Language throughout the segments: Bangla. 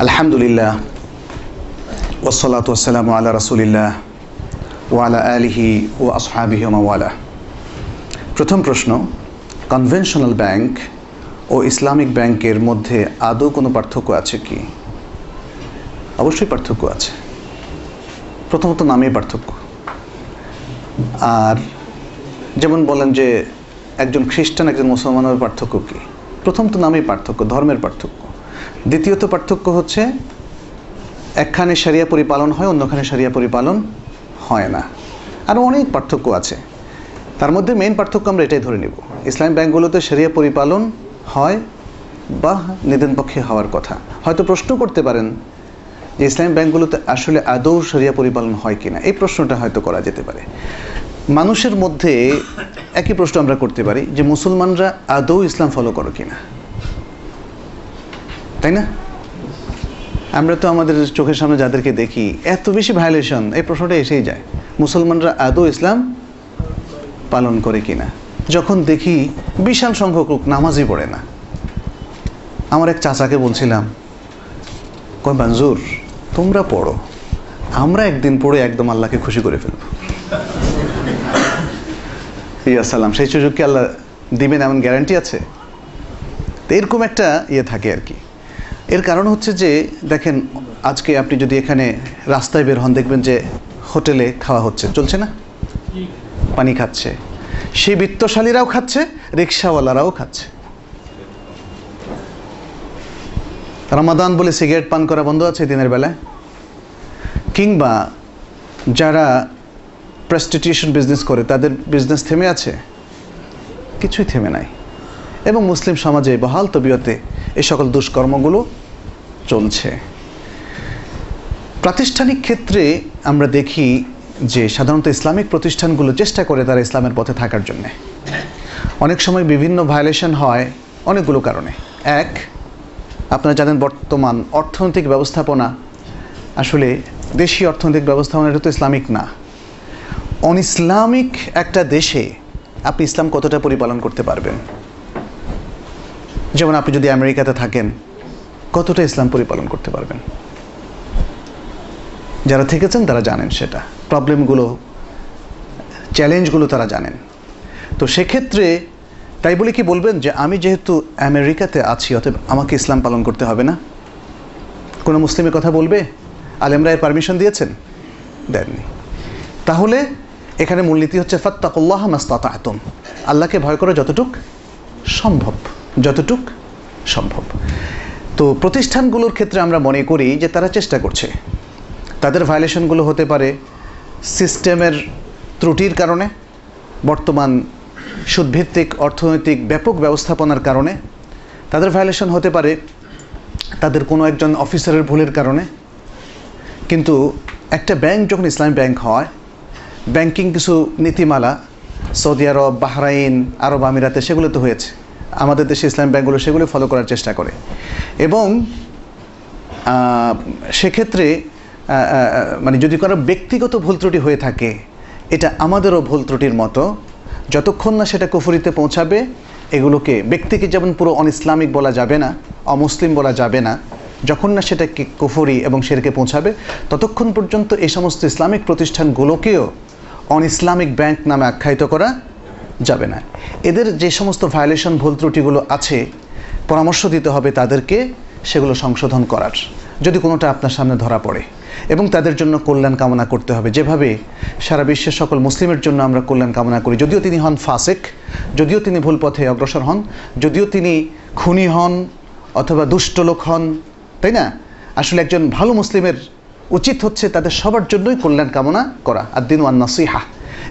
আলহামদুলিল্লাহ ওসলাত ওসালাম আল্লাহ রসুলিল্লাহ ওয়ালা আলিহি ও প্রথম প্রশ্ন, কনভেনশনাল ব্যাংক ও ইসলামিক ব্যাংকের মধ্যে আদৌ কোনো পার্থক্য আছে কি? অবশ্যই পার্থক্য আছে। প্রথমত নামে পার্থক্য। আর যেমন বলেন যে একজন খ্রিস্টান, একজন মুসলমানের পার্থক্য কী? প্রথম তো নামেই পার্থক্য, ধর্মের পার্থক্য। দ্বিতীয়ত পার্থক্য হচ্ছে, একখানে সারিয়া পরিপালন হয়, অন্যখানে সারিয়া পরিপালন হয় না। আরও অনেক পার্থক্য আছে। তার মধ্যে মেইন পার্থক্য আমরা এটাই ধরে নেব। ইসলাম ব্যাংকগুলোতে সারিয়া পরিপালন হয় বা নিদেন পক্ষে হওয়ার কথা। হয়তো প্রশ্ন করতে পারেন যে ইসলাম ব্যাংকগুলোতে আসলে আদৌ সারিয়া পরিপালন হয় কিনা। এই প্রশ্নটা হয়তো করা যেতে পারে। মানুষের মধ্যে একই প্রশ্ন আমরা করতে পারি যে মুসলমানরা আদৌ ইসলাম ফলো করো কিনা। তাই না? আমরা তো আমাদের চোখের সামনে যাদেরকে দেখি, এত বেশি ভায়োলেশন এই প্রশ্নটা এসেই যায়। মুসলমানরা আদৌ ইসলাম পালন করে কিনা? যখন দেখি বিশাল সংখ্যক লোক নামাজই পড়ে না। আমার এক চাচাকে বলছিলাম কয় বাঞ্জুর তোমরা পড়ো, আমরা একদিন পড়ে একদম আল্লাহকে খুশি করে ফেলব। ইয়া সালাম, সেই সুযোগ কি আল্লাহ দিবেন এমন গ্যারান্টি আছে? এরকম একটা ইয়ে থাকে আর কি। এর কারণ হচ্ছে যে, দেখেন, আজকে আপনি যদি এখানে রাস্তায় বের হন, দেখবেন যে হোটেলে খাওয়া হচ্ছে। চলছে না? পানি খাচ্ছে। সেই বিত্তশালীরাও খাচ্ছে, রিক্সাওয়ালারাও খাচ্ছে। রমাদান বলে সিগারেট পান করা বন্ধ আছে দিনের বেলায়? কিংবা যারা প্রেস্টিটিউশন বিজনেস করে, তাদের বিজনেস থেমে আছে? কিছুই থেমে নাই। এবং মুসলিম সমাজে বহাল তবিয়তে এই সকল দুষ্কর্মগুলো চলছে। প্রাতিষ্ঠানিক ক্ষেত্রে আমরা দেখি যে সাধারণত ইসলামিক প্রতিষ্ঠানগুলো চেষ্টা করে তারা ইসলামের পথে থাকার জন্যে। অনেক সময় বিভিন্ন ভায়োলেশন হয় অনেকগুলো কারণে। এক, আপনারা জানেন বর্তমান অর্থনৈতিক ব্যবস্থাপনা। আসলে দেশি অর্থনৈতিক ব্যবস্থাপনা এটা তো ইসলামিক না। অন ইসলামিক একটা দেশে আপনি ইসলাম কতটা পরিপালন করতে পারবেন? যেমন আপনি যদি আমেরিকাতে থাকেন, কতটা ইসলাম পরিপালন করতে পারবেন? যারা থেকেছেন তারা জানেন সেটা। প্রবলেমগুলো চ্যালেঞ্জগুলো তারা জানেন। তো সেক্ষেত্রে তাই বলে কি বলবেন যে, আমি যেহেতু আমেরিকাতে আছি, অতএব আমাকে ইসলাম পালন করতে হবে না? কোনো মুসলিমের কথা বলবে? আলেমরা এর পারমিশন দিয়েছেন? দেননি। তাহলে এখানে মূলনীতি হচ্ছে ফাত্তাকুল্লাহ মাস্তাতা আতম আল্লাহকে ভয় করে যতটুক সম্ভব। যতটুক সম্ভব। তো প্রতিষ্ঠানগুলোর ক্ষেত্রে আমরা মনে করি যে তারা চেষ্টা করছে। তাদের ভায়োলেশনগুলো হতে পারে সিস্টেমের ত্রুটির কারণে, বর্তমান সুদভিত্তিক অর্থনৈতিক ব্যাপক ব্যবস্থাপনার কারণে, তাদের ভায়োলেশন হতে পারে তাদের কোনো একজন অফিসারের ভুলের কারণে। কিন্তু একটা ব্যাংক যখন ইসলামী ব্যাংক হয়, ব্যাংকিং কিছু নীতিমালা, সৌদি আরব, বাহরাইন, আরব আমিরাতে সেগুলো তো হয়েছে। আমাদের দেশে ইসলাম ব্যাংকগুলো সেগুলো ফলো করার চেষ্টা করে। এবং সেক্ষেত্রে মানে যদি কারও ব্যক্তিগত ভুল ত্রুটি হয়ে থাকে, এটা আমাদেরও ভুল ত্রুটির মতো। যতক্ষণ না সেটা কুফুরিতে পৌঁছাবে, এগুলোকে ব্যক্তিকে যেমন পুরো অন ইসলামিক বলা যাবে না, অমুসলিম বলা যাবে না, যখন না সেটাকে কুফুরি এবং সেটাকে পৌঁছাবে, ততক্ষণ পর্যন্ত এই সমস্ত ইসলামিক প্রতিষ্ঠানগুলোকেও অন ইসলামিক ব্যাংক নামে আখ্যায়িত করা যাবে না। এদের যে সমস্ত ভায়োলেশন ভুল ত্রুটিগুলো আছে, পরামর্শ দিতে হবে তাদেরকে, সেগুলো সংশোধন করার। যদি কোনোটা আপনার সামনে ধরা পড়ে, এবং তাদের জন্য কল্যাণ কামনা করতে হবে। যেভাবে সারা বিশ্বের সকল মুসলিমের জন্য আমরা কল্যাণ কামনা করি। যদিও তিনি হন ফাসেক, যদিও তিনি ভুল পথে অগ্রসর হন, যদিও তিনি খুনি হন অথবা দুষ্ট লোক হন, তাই না? আসলে একজন ভালো মুসলিমের উচিত হচ্ছে তাদের সবার জন্যই কল্যাণ কামনা করা আদিন ওয়ান নসিহা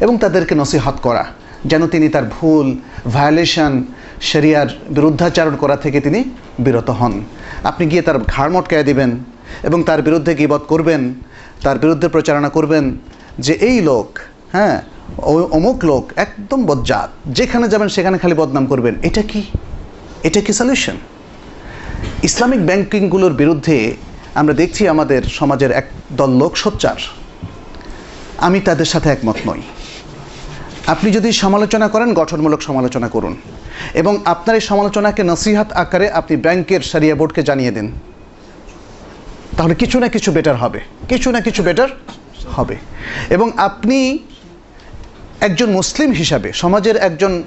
এবং তাদেরকে নসিহাত করা। যেন তিনি তার ভুল ভায়োলেশন শরিয়ার বিরুদ্ধাচারণ করা থেকে তিনি বিরত হন। আপনি গিয়ে তার ঘাড় মটকায় দিবেন এবং তার বিরুদ্ধে গিবত করবেন, তার বিরুদ্ধে প্রচারণা করবেন যে এই লোক হ্যাঁ অমুক লোক, একদম বজ্জাত। যেখানে যাবেন সেখানে খালি বদনাম করবেন। এটা কি? এটা কি সলিউশন ইসলামিক ব্যাংকিংগুলোর বিরুদ্ধে আমরা দেখছি আমাদের সমাজের এক দল লোক সোচ্চার। আমি তাদের সাথে একমত নই। আপনি যদি সমালোচনা করেন, গঠনমূলক সমালোচনা করুন। এবং আপনার এই সমালোচনাকে নসিহাত আকারে আপনি ব্যাংকের সারিয়া বোর্ডকে জানিয়ে দিন। তাহলে কিছু না কিছু বেটার হবে। কিছু না কিছু বেটার হবে। এবং আপনি একজন মুসলিম হিসাবে, সমাজের একজন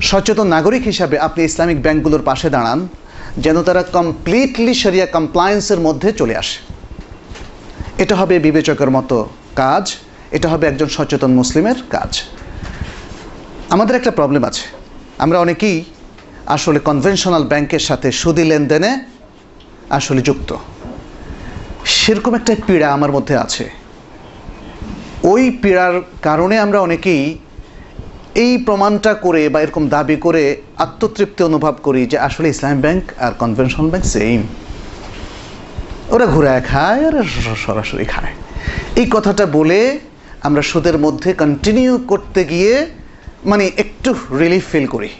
সচেতন নাগরিক হিসাবে আপনি ইসলামিক ব্যাংকগুলোর পাশে দাঁড়ান, যেন তারা কমপ্লিটলি শরিয়া কমপ্লায়েন্সের মধ্যে চলে আসে। এটা হবে বিবেচকের মতো কাজ। এটা হবে একজন সচেতন মুসলিমের কাজ। আমাদের একটা প্রবলেম আছে। আমরা অনেকেই আসলে কনভেনশনাল ব্যাংকের সাথে সুদি লেনদেনে আসলে যুক্ত। সেরকম একটা পীড়া আমার মধ্যে আছে। ওই পীড়ার কারণে আমরা অনেকেই এই প্রমাণটা করে বা এরকম দাবি করে আত্মতৃপ্তি অনুভব করি যে আসলে ইসলামী ব্যাংক আর কনভেনশনাল ব্যাংক সেম ওরা ঘুরায় খায় আর সরাসরি খায়। এই কথাটা বলে আমরা সুদের মধ্যে কন্টিনিউ করতে গিয়ে মানে একটু রিলিফ ফিল করি।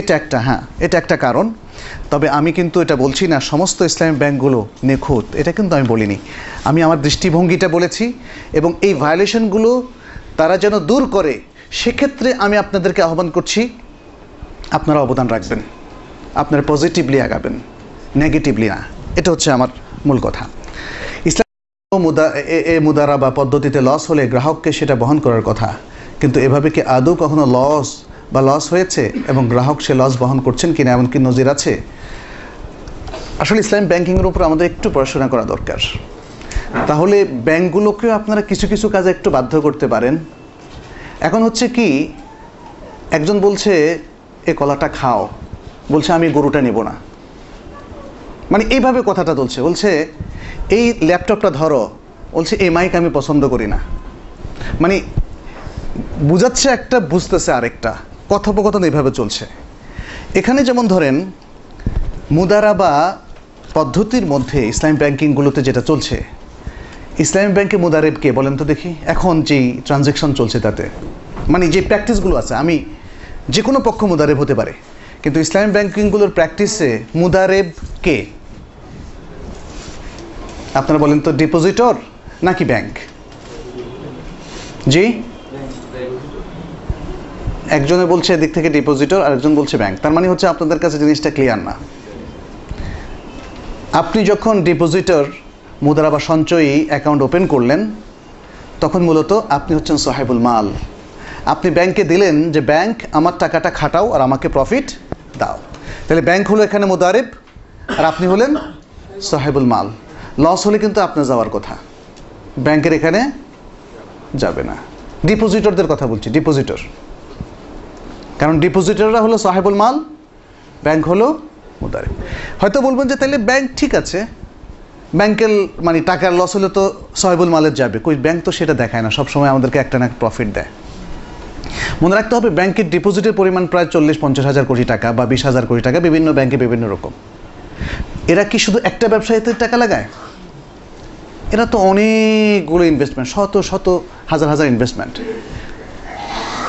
এটা একটা হ্যাঁ এটা একটা কারণ। তবে আমি কিন্তু এটা বলছি না, সমস্ত ইসলামী ব্যাংকগুলো নিখুঁত। এটা কিন্তু আমি বলিনি। আমি আমার দৃষ্টিভঙ্গিটা বলেছি এবং এই ভায়োলেশনগুলো তারা যেন দূর করে, সেক্ষেত্রে আমি আপনাদেরকে আহ্বান করছি, আপনারা অবদান রাখবেন। আপনারা পজিটিভলি আগাবেন নেগেটিভলি না। এটা হচ্ছে আমার মূল কথা। ইসলাম এ- মুদারা বা পদ্ধতিতে লস হলে গ্রাহককে সেটা বহন করার কথা। কিন্তু এভাবে কি আদৌ কখনো লস বা লস হয়েছে এবং গ্রাহক সে লস বহন করছেন কিনা এমন কি নজির আছে? আসলে ইসলাম ব্যাংকিংয়ের উপর আমাদের একটু পড়াশোনা করা দরকার। তাহলে ব্যাংকগুলোকেও আপনারা কিছু কিছু কাজে একটু বাধ্য করতে পারেন। এখন হচ্ছে কি, একজন বলছে, এ কলাটা খাও। বলছে, আমি গরুটা নেব না। মানে এইভাবে কথাটা চলছে বলছে এই ল্যাপটপটা ধরো, বলছে, এই মাইক আমি পছন্দ করি না। মানে বুঝাচ্ছে একটা, বুঝতেছে আরেকটা, কথোপকথন এইভাবে চলছে। এখানে যেমন ধরেন, মুদারাবা পদ্ধতির মধ্যে ইসলামিক ব্যাংকিংগুলোতে যেটা চলছে, ইসলামিক ব্যাংকে মুদারেবকে বলেন তো দেখি? এখন যেই ট্রানজ্যাকশন চলছে তাতে। মানে যে প্র্যাকটিসগুলো আছে, আমি যে কোনো পক্ষ মুদারেব হতে পারে, কিন্তু ইসলামিক ব্যাংকিংগুলোর প্র্যাকটিসে মুদারেব কে? আপনারা বলেন তো ডিপোজিটর নাকি ব্যাংক জি? একজনে বলছে এদিক থেকে ডিপোজিটর আরেকজন বলছে ব্যাংক তার মানে হচ্ছে আপনাদের কাছে জিনিসটা ক্লিয়ার না। আপনি যখন ডিপোজিটর মুদ্রা বা সঞ্চয়ী অ্যাকাউন্ট ওপেন করলেন, তখন মূলত আপনি হচ্ছেন সাহেবুল মাল। আপনি ব্যাংকে দিলেন যে ব্যাংক আমার টাকাটা খাটাও আর আমাকে প্রফিট দাও। তাহলে ব্যাংক হলো এখানে মুদারিব, আর আপনি হলেন সাহেবুল মাল। লস হলে কিন্তু আপনার যাওয়ার কথা। ব্যাংকের এখানে যাবে না। ডিপোজিটরদের কথা বলছি ডিপোজিটর কারণ ডিপোজিটররা হলো সাহেবুল মাল ব্যাংক হলো মুদারিব হয়তো বলবেন যে তাহলে ব্যাংক ঠিক আছে। ব্যাংকের মানে টাকার লস হলে তো সাহেবুল মালের যাবে। কই ব্যাংক তো সেটা দেখায় না, সবসময় আমাদেরকে একটা না প্রফিট দেয়। মনে রাখতে হবে ব্যাংকের ডিপোজিটের পরিমাণ প্রায় চল্লিশ, পঞ্চাশ হাজার কোটি টাকা বা বিশ হাজার কোটি টাকা বিভিন্ন ব্যাংকে বিভিন্ন রকম। এরা কি শুধু একটা ব্যবসায়ীতে টাকা লাগায়? এরা তো অনেকগুলো ইনভেস্টমেন্ট শত শত, হাজার হাজার ইনভেস্টমেন্ট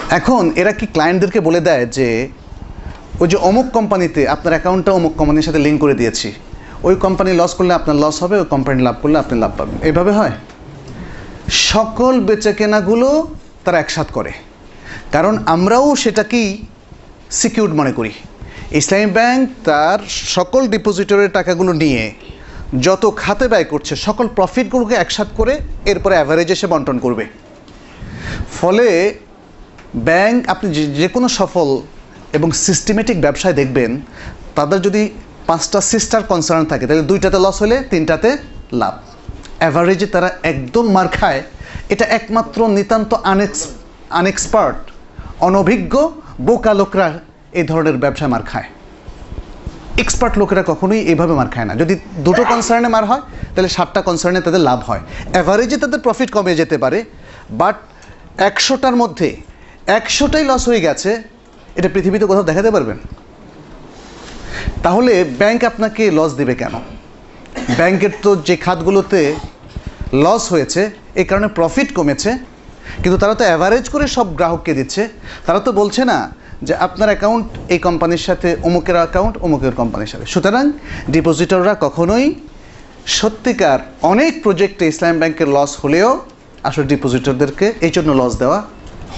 এখন এরা কি ক্লায়েন্টদেরকে বলে দেয় যে, ওই যে অমুক কোম্পানিতে আপনার অ্যাকাউন্টটা অমুক কোম্পানির সাথে লিঙ্ক করে দিয়েছি। ওই কোম্পানি লস করলে আপনার লস হবে, ওই কোম্পানি লাভ করলে আপনি লাভ পাবেন। এইভাবে হয়? সকল বেচাকেনাগুলো তারা একসাথ করে। কারণ আমরাও সেটাকেই সিকিউরড মনে করি। ইসলামী ব্যাংক তার সকল ডিপোজিটরের টাকাগুলো নিয়ে যত খাতে ব্যয় করছে, সকল প্রফিটগুলোকে একসাথ করে এরপরে অ্যাভারেজ এসে বন্টন করবে। ফলে ব্যাংক আপনি যে- কোনো সফল এবং সিস্টেমেটিক ব্যবসায় দেখবেন, তাদের যদি পাঁচটা সিস্টার কনসার্ন থাকে, তাহলে দুইটাতে লস হলে তিনটাতে লাভ। অ্যাভারেজে তারা একদম মার খায়, এটা একমাত্র নিতান্ত আনএক্স আনএক্সপার্ট অনভিজ্ঞ বোকা লোকরা এই ধরনের ব্যবসায় মার খায়। এক্সপার্ট লোকেরা কখনোই এইভাবে মার খায় না। যদি দুটো কনসার্নে মার হয়, তাহলে সাতটা কনসার্নে তাদের লাভ হয়। অ্যাভারেজে তাদের প্রফিট কমে যেতে পারে বাট একশোটার মধ্যে একশোটাই লস হয়ে গেছে, এটা পৃথিবীতে কোথাও দেখাতে পারবেন? তাহলে ব্যাংক আপনাকে লস দেবে কেন? ব্যাংকের তো যে খাতগুলোতে লস হয়েছে এই কারণে প্রফিট কমেছে, কিন্তু তারা তো অ্যাভারেজ করে সব গ্রাহককে দিচ্ছে। তারা তো বলছে না যে আপনার অ্যাকাউন্ট এই কোম্পানির সাথে, অমুকের অ্যাকাউন্ট অমুকের কোম্পানির সাথে। সুতরাং ডিপোজিটররা কখনোই সত্যিকার অনেক প্রজেক্টে ইসলাম ব্যাংকের লস হলেও আসলে ডিপোজিটরদেরকে এই জন্য লস দেওয়া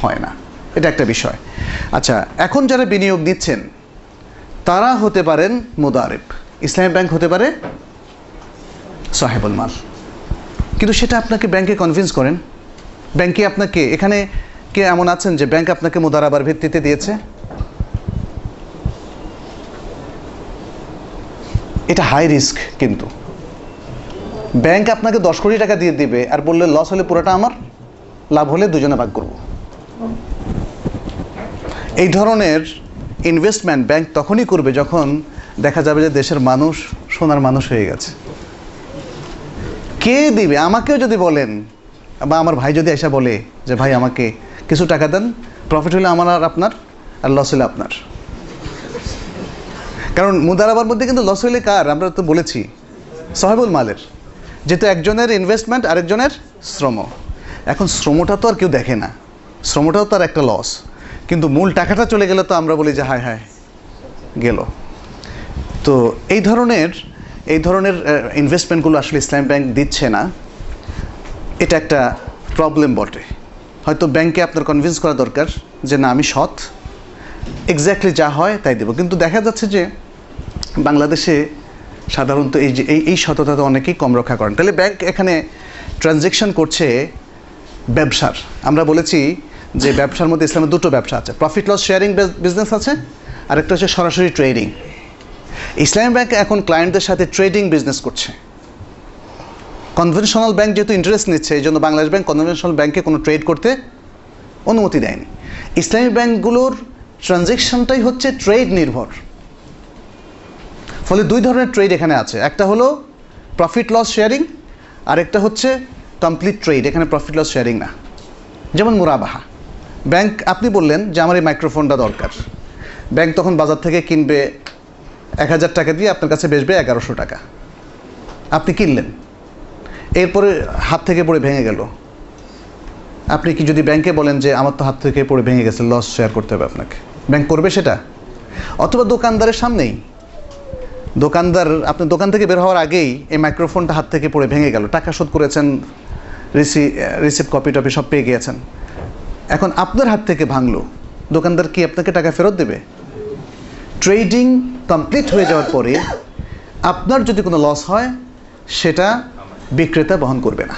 হয় না। এটা একটা বিষয়। আচ্ছা এখন যারা বিনিয়োগ দিচ্ছেন, তারা হতে পারেন মুদারিব। ইসলামী ব্যাংক হতে পারে সাহেবুল মাল। কিন্তু সেটা আপনাকে ব্যাংকে কনভিন্স করেন। ব্যাংকে আপনাকে এখানে কে এমন আছেন যে ব্যাংক আপনাকে মুদারাবার ভিত্তিতে দিয়েছে? এটা হাই রিস্ক কিন্তু। ব্যাংক আপনাকে দশ কোটি টাকা দিয়ে দিবে আর বললে লস হলে পুরোটা আমার, লাভ হলে দুজনে ভাগ করব। এই ধরনের ইনভেস্টমেন্ট ব্যাংক তখনই করবে যখন দেখা যাবে যে দেশের মানুষ সোনার মানুষ হয়ে গেছে। কে দিবে? আমাকেও যদি বলেন, বা আমার ভাই যদি এসে বলে যে, ভাই, আমাকে কিছু টাকা দেন প্রফিট হলে আমার আর আপনার, আর লস হলে আপনার। কারণ মুদারাবার মধ্যে কিন্তু লস হইলে কার? আমরা তো বলেছি, সাহেবুল মালের। যেহেতু একজনের ইনভেস্টমেন্ট আরেকজনের শ্রম। এখন শ্রমটা তো আর কেউ দেখে না। শ্রমটাও তার একটা লস কিন্তু মূল টাকাটা চলে গেলে তো আমরা বলি যে, হায় হায়, গেল। তো এই ধরনের এই ধরনের ইনভেস্টমেন্টগুলো আসলে ইসলাম ব্যাংক দিচ্ছে না। এটা একটা প্রবলেম বটে। হয়তো ব্যাংকে আপনার কনভিন্স করা দরকার যে না, আমি সৎ। এক্স্যাক্টলি যা হয় তাই দেবো। কিন্তু দেখা যাচ্ছে যে বাংলাদেশে সাধারণত এই যে, এই এই সততা তো অনেকেই কম রক্ষা করেন। তাহলে ব্যাংক এখানে ট্রানজেকশন করছে ব্যবসার। আমরা বলেছি যে ব্যবসার মধ্যে ইসলামের দুটো ব্যবসা আছে। প্রফিট লস শেয়ারিং বিজনেস আছে, আরেকটা হচ্ছে সরাসরি ট্রেডিং ইসলামী ব্যাংক এখন ক্লায়েন্টদের সাথে ট্রেডিং বিজনেস করছে। কনভেনশনাল ব্যাংক যেহেতু ইন্টারেস্ট নিচ্ছে, এই জন্য বাংলাদেশ ব্যাংক কনভেনশনাল ব্যাংকে কোনো ট্রেড করতে অনুমতি দেয়নি। ইসলামী ব্যাংকগুলোর ট্রানজেকশনটাই হচ্ছে ট্রেড নির্ভর। ফলে দুই ধরনের ট্রেড এখানে আছে। একটা হলো প্রফিট লস শেয়ারিং আরেকটা হচ্ছে কমপ্লিট ট্রেড এখানে প্রফিট লস শেয়ারিং না। যেমন মুরাবাহা। ব্যাংক আপনি বললেন যে আমার এই মাইক্রোফোনটা দরকার। ব্যাংক তখন বাজার থেকে কিনবে এক হাজার টাকা দিয়ে আপনার কাছে বেচবে এগারোশো টাকা। আপনি কিনলেন। এরপরে হাত থেকে পড়ে ভেঙে গেল। আপনি কি যদি ব্যাংকে বলেন যে আমার তো হাত থেকে পড়ে ভেঙে গেছে লস শেয়ার করতে হবে আপনাকে। ব্যাংক করবে সেটা? অথবা দোকানদারের সামনেই। দোকানদার, আপনি দোকান থেকে বের হওয়ার আগেই এই মাইক্রোফোনটা হাত থেকে পড়ে ভেঙে গেল। টাকা শোধ করেছেন রিসি রিসিপ্ট কপি টপি সব পেয়ে গিয়েছেন। এখন আপনার হাত থেকে ভাঙলো। দোকানদার কি আপনাকে টাকা ফেরত দেবে? ট্রেডিং কমপ্লিট হয়ে যাওয়ার পরে আপনার যদি কোনো লস হয়, সেটা বিক্রেতা বহন করবে না।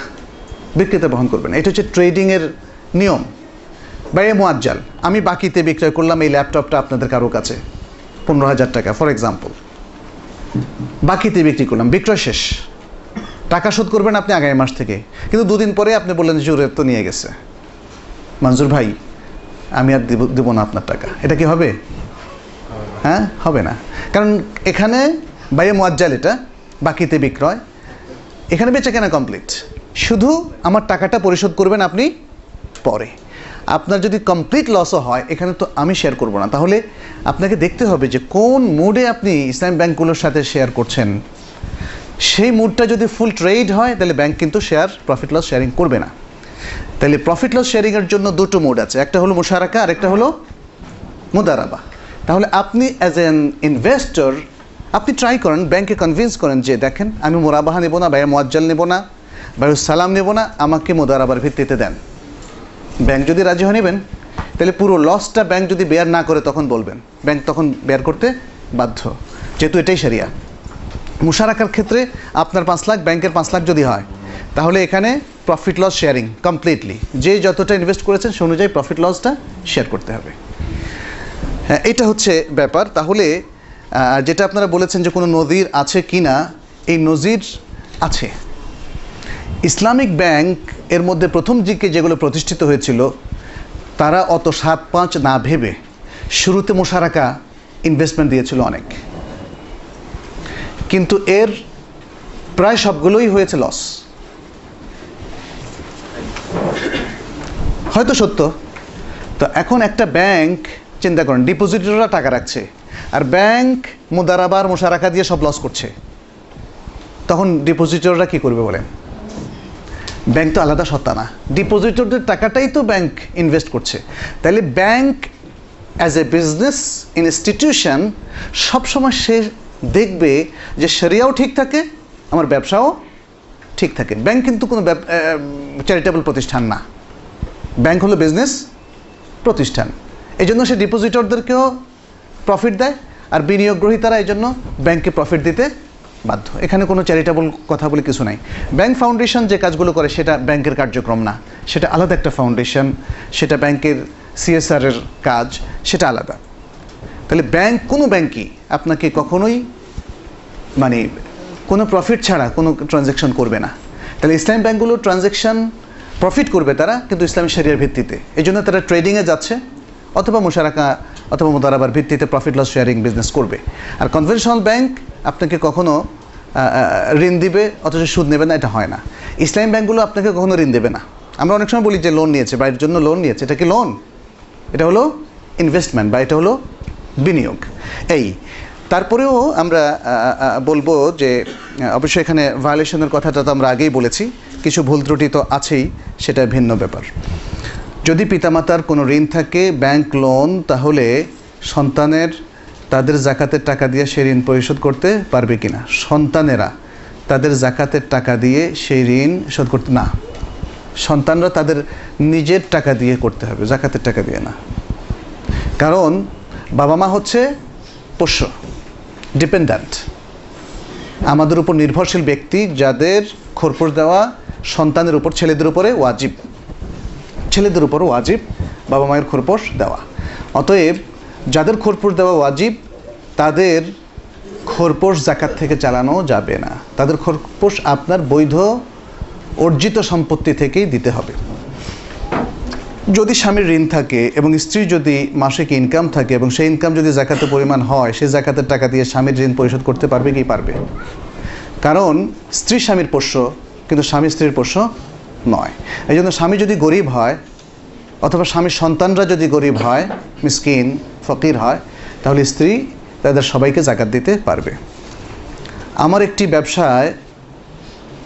বিক্রেতা বহন করবে না। এটা হচ্ছে ট্রেডিংয়ের নিয়ম। বা এ মোয়াজ্জাল আমি বাকিতে বিক্রয় করলাম এই ল্যাপটপটা আপনাদের কারও কাছে। পনেরো হাজার টাকা, ফর এক্সাম্পল। বাকিতে বিক্রি করলাম, বিক্রয় শেষ। টাকা শোধ করবেন আপনি আগামী মাস থেকে। কিন্তু দুদিন পরে আপনি বললেন জোরে তো নিয়ে গেছে। মঞ্জুর ভাই, আমি আর দিব, দেবো না আপনার টাকা। এটা কি হবে? হ্যাঁ হবে না। কারণ এখানে বাইরে মোয়াজ্জাল এটা, বাকিতে বিক্রয় এখানে বেচে কেনা কমপ্লিট শুধু আমার টাকাটা পরিশোধ করবেন আপনি পরে। আপনার যদি কমপ্লিট লসও হয়, এখানে তো আমি শেয়ার করব না। তাহলে আপনাকে দেখতে হবে যে কোন মুডে আপনি ইসলাম ব্যাংকগুলোর সাথে শেয়ার করছেন। সেই মুডটা যদি ফুল ট্রেড হয়, তাহলে ব্যাংক কিন্তু শেয়ার প্রফিট লস শেয়ারিং করবে না। তাহলে প্রফিট লস শেয়ারিংয়ের জন্য দুটো মুড আছে। একটা হলো মুশারাকা আর একটা হলো মুদারাবা। তাহলে আপনি অ্যাজ এন ইনভেস্টর আপনি ট্রাই করেন ব্যাংকে কনভিন্স করেন যে, দেখেন, আমি মোরাবাহা নেব না, ভাইয়া মোয়াজ্জাল নেব না, ভাইয়া সালাম নেব না, আমাকে মোদারাবার ভিত্তিতে দেন। ব্যাংক যদি রাজি হয় নেবেন, তাহলে পুরো লসটা ব্যাংক যদি বেয়ার না করে, তখন বলবেন। ব্যাংক তখন বেয়ার করতে বাধ্য। যেহেতু এটাই সারিয়া মুশারাকার ক্ষেত্রে আপনার পাঁচ লাখ ব্যাংকের পাঁচ লাখ যদি হয়, তাহলে এখানে প্রফিট লস শেয়ারিং কমপ্লিটলি যে যতটা ইনভেস্ট করেছেন, সে অনুযায়ী প্রফিট লসটা শেয়ার করতে হবে। হ্যাঁ এটা হচ্ছে ব্যাপার। তাহলে যেটা আপনারা বলেছেন যে কোনো নজির আছে কি না এই নজির আছে। ইসলামিক ব্যাংক এর মধ্যে প্রথম দিকে যেগুলো প্রতিষ্ঠিত হয়েছিল, তারা অত সাত পাঁচ না ভেবে শুরুতে মোশারাকা ইনভেস্টমেন্ট দিয়েছিল অনেক। কিন্তু এর প্রায় সবগুলোই হয়েছে লস হয়তো সত্য। তো এখন একটা ব্যাংক, চিন্তা করেন ডিপোজিটররা টাকা রাখছে। আর ব্যাংক, মুদারাবার, মোশারাকা দিয়ে সব লস করছে। তখন ডিপোজিটররা কি করবে বলেন? ব্যাংক তো আলাদা সত্তা না। ডিপোজিটরদের টাকাটাই তো ব্যাংক ইনভেস্ট করছে। তাহলে bank as a business institution সবসময় সে দেখবে যে সেরিয়াও ঠিক থাকে, আমার ব্যবসাও ঠিক থাকে। ব্যাংক কিন্তু কোনো চ্যারিটেবল প্রতিষ্ঠান না। ব্যাংক হলো বিজনেস প্রতিষ্ঠান। এই জন্য সে ডিপোজিটরদেরকেও প্রফিট দেয় আর বিনিয়োগ গ্রহীতারা এই জন্য ব্যাংকে প্রফিট দিতে বাধ্য। এখানে কোনো চ্যারিটেবল কথা বলে কিছু নাই। ব্যাংক ফাউন্ডেশন যে কাজগুলো করে সেটা ব্যাংকের কার্যক্রম না। সেটা আলাদা একটা ফাউন্ডেশন সেটা ব্যাংকের সিএসআর এর কাজ, সেটা আলাদা। তাহলে ব্যাংক, কোনো ব্যাংকই আপনাকে কখনোই মানে কোনো প্রফিট ছাড়া কোনো ট্রানজ্যাকশন করবে না। তাহলে ইসলামী ব্যাংকগুলো ট্রানজ্যাকশন প্রফিট করবে তারা, কিন্তু ইসলামী শরিয়ার ভিত্তিতে। এই জন্য তারা ট্রেডিংয়ে যাচ্ছে, অথবা মুশারাকা অথবা মোদারাবার ভিত্তিতে প্রফিট লস শেয়ারিং বিজনেস করবে। আর কনভেনশনাল ব্যাংক আপনাকে কখনো ঋণ দিবে, অথচ সুদ নেবে না, এটা হয় না। ইসলামী ব্যাংকগুলো আপনাকে কখনো ঋণ দেবে না। আমরা অনেক সময় বলি যে লোন নিয়েছে বাড়ির জন্য লোন নিয়েছে। এটা কি লোন এটা হলো ইনভেস্টমেন্ট বা এটা হলো বিনিয়োগ। এই, তারপরেও আমরা বলব যে অবশ্যই এখানে ভায়োলেশনের কথাটা তো আমরা আগেই বলেছি। কিছু ভুল ত্রুটি তো আছেই, সেটা ভিন্ন ব্যাপার। যদি পিতামাতার কোনো ঋণ থাকে ব্যাংক লোন তাহলে সন্তানের, তাদের জাকাতের টাকা দিয়ে সেই ঋণ পরিশোধ করতে পারবে কিনা? সন্তানেরা তাদের জাকাতের টাকা দিয়ে সেই ঋণ শোধ করতে, না। সন্তানরা তাদের নিজের টাকা দিয়ে করতে হবে, জাকাতের টাকা দিয়ে না। কারণ বাবা মা হচ্ছে পোষ্য ডিপেন্ড্যান্ট আমাদের উপর নির্ভরশীল ব্যক্তি যাদের খোরপোশ দেওয়া সন্তানের উপর, ছেলেদের উপরে ওয়াজিব। ছেলেদের উপর ওয়াজিব, বাবা মায়ের খোরপোশ দেওয়া। অতএব যাদের খোরপোশ দেওয়া ওয়াজিব, তাদের খোরপোশ জাকাত থেকে চালানো যাবে না। তাদের খোরপোশ আপনার বৈধ অর্জিত সম্পত্তি থেকেই দিতে হবে। যদি স্বামীর ঋণ থাকে এবং স্ত্রী যদি মাসিক ইনকাম থাকে এবং সেই ইনকাম যদি জাকাতের পরিমাণ হয়, সেই জাকাতের টাকা দিয়ে স্বামীর ঋণ পরিশোধ করতে পারবে কি পারবে? কারণ স্ত্রী স্বামীর পোষ্য, কিন্তু স্বামী স্ত্রীর পোষ্য নয়। এই জন্য স্বামী যদি গরিব হয় অথবা স্বামীর সন্তানরা যদি গরিব হয়, মিসকিন, ফকির হয়, তাহলে স্ত্রী তাদের সবাইকে জাকাত দিতে পারবে। আমার একটি ব্যবসায়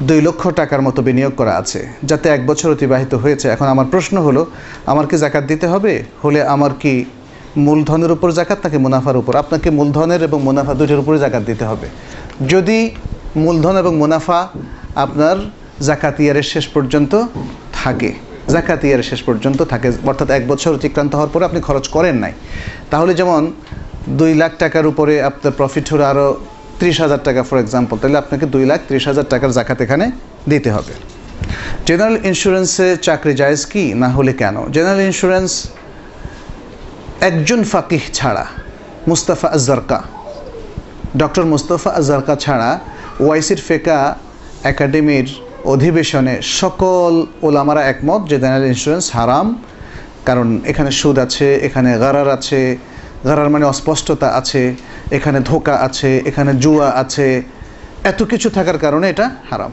দুই লক্ষ টাকার মতো বিনিয়োগ করা আছে, যাতে এক বছর অতিবাহিত হয়েছে। এখন আমার প্রশ্ন হলো, আমার কি জাকাত দিতে হবে? হলে আমার কি মূলধনের উপর জাকাত নাকি মুনাফার উপর? আপনাকে মূলধনের এবং মুনাফা দুটোর উপরে জাকাত দিতে হবে। যদি মূলধন এবং মুনাফা আপনার জাকাত ইয়ারের শেষ পর্যন্ত থাকে। জাকাত ইয়ারের শেষ পর্যন্ত থাকে। অর্থাৎ এক বছর অতিক্রান্ত হওয়ার পরে আপনি খরচ করেন নাই। তাহলে যেমন দুই লাখ টাকার উপরে আপনার প্রফিট হলো আরও ত্রিশ হাজার টাকা ফর এক্সাম্পল তাহলে আপনাকে দুই লাখ ত্রিশ হাজার টাকার জাকাত এখানে দিতে হবে। জেনারেল ইন্স্যুরেন্সে চাকরি জায়েজ কি? না হলে কেন? জেনারেল ইন্স্যুরেন্স একজন ফাকিহ ছাড়া, Mustafa Zarqa doctor Mustafa Zarqa ছাড়া, ওয়াইসির ফেকা একাডেমির অধিবেশনে সকল ওলামারা একমত যে জেনারেল ইন্স্যুরেন্স হারাম, কারণ এখানে সুদ আছে, এখানে গারার আছে, গারার মানে অস্পষ্টতা আছে, এখানে ধোকা আছে, এখানে জুয়া আছে, এত কিছু থাকার কারণে এটা হারাম।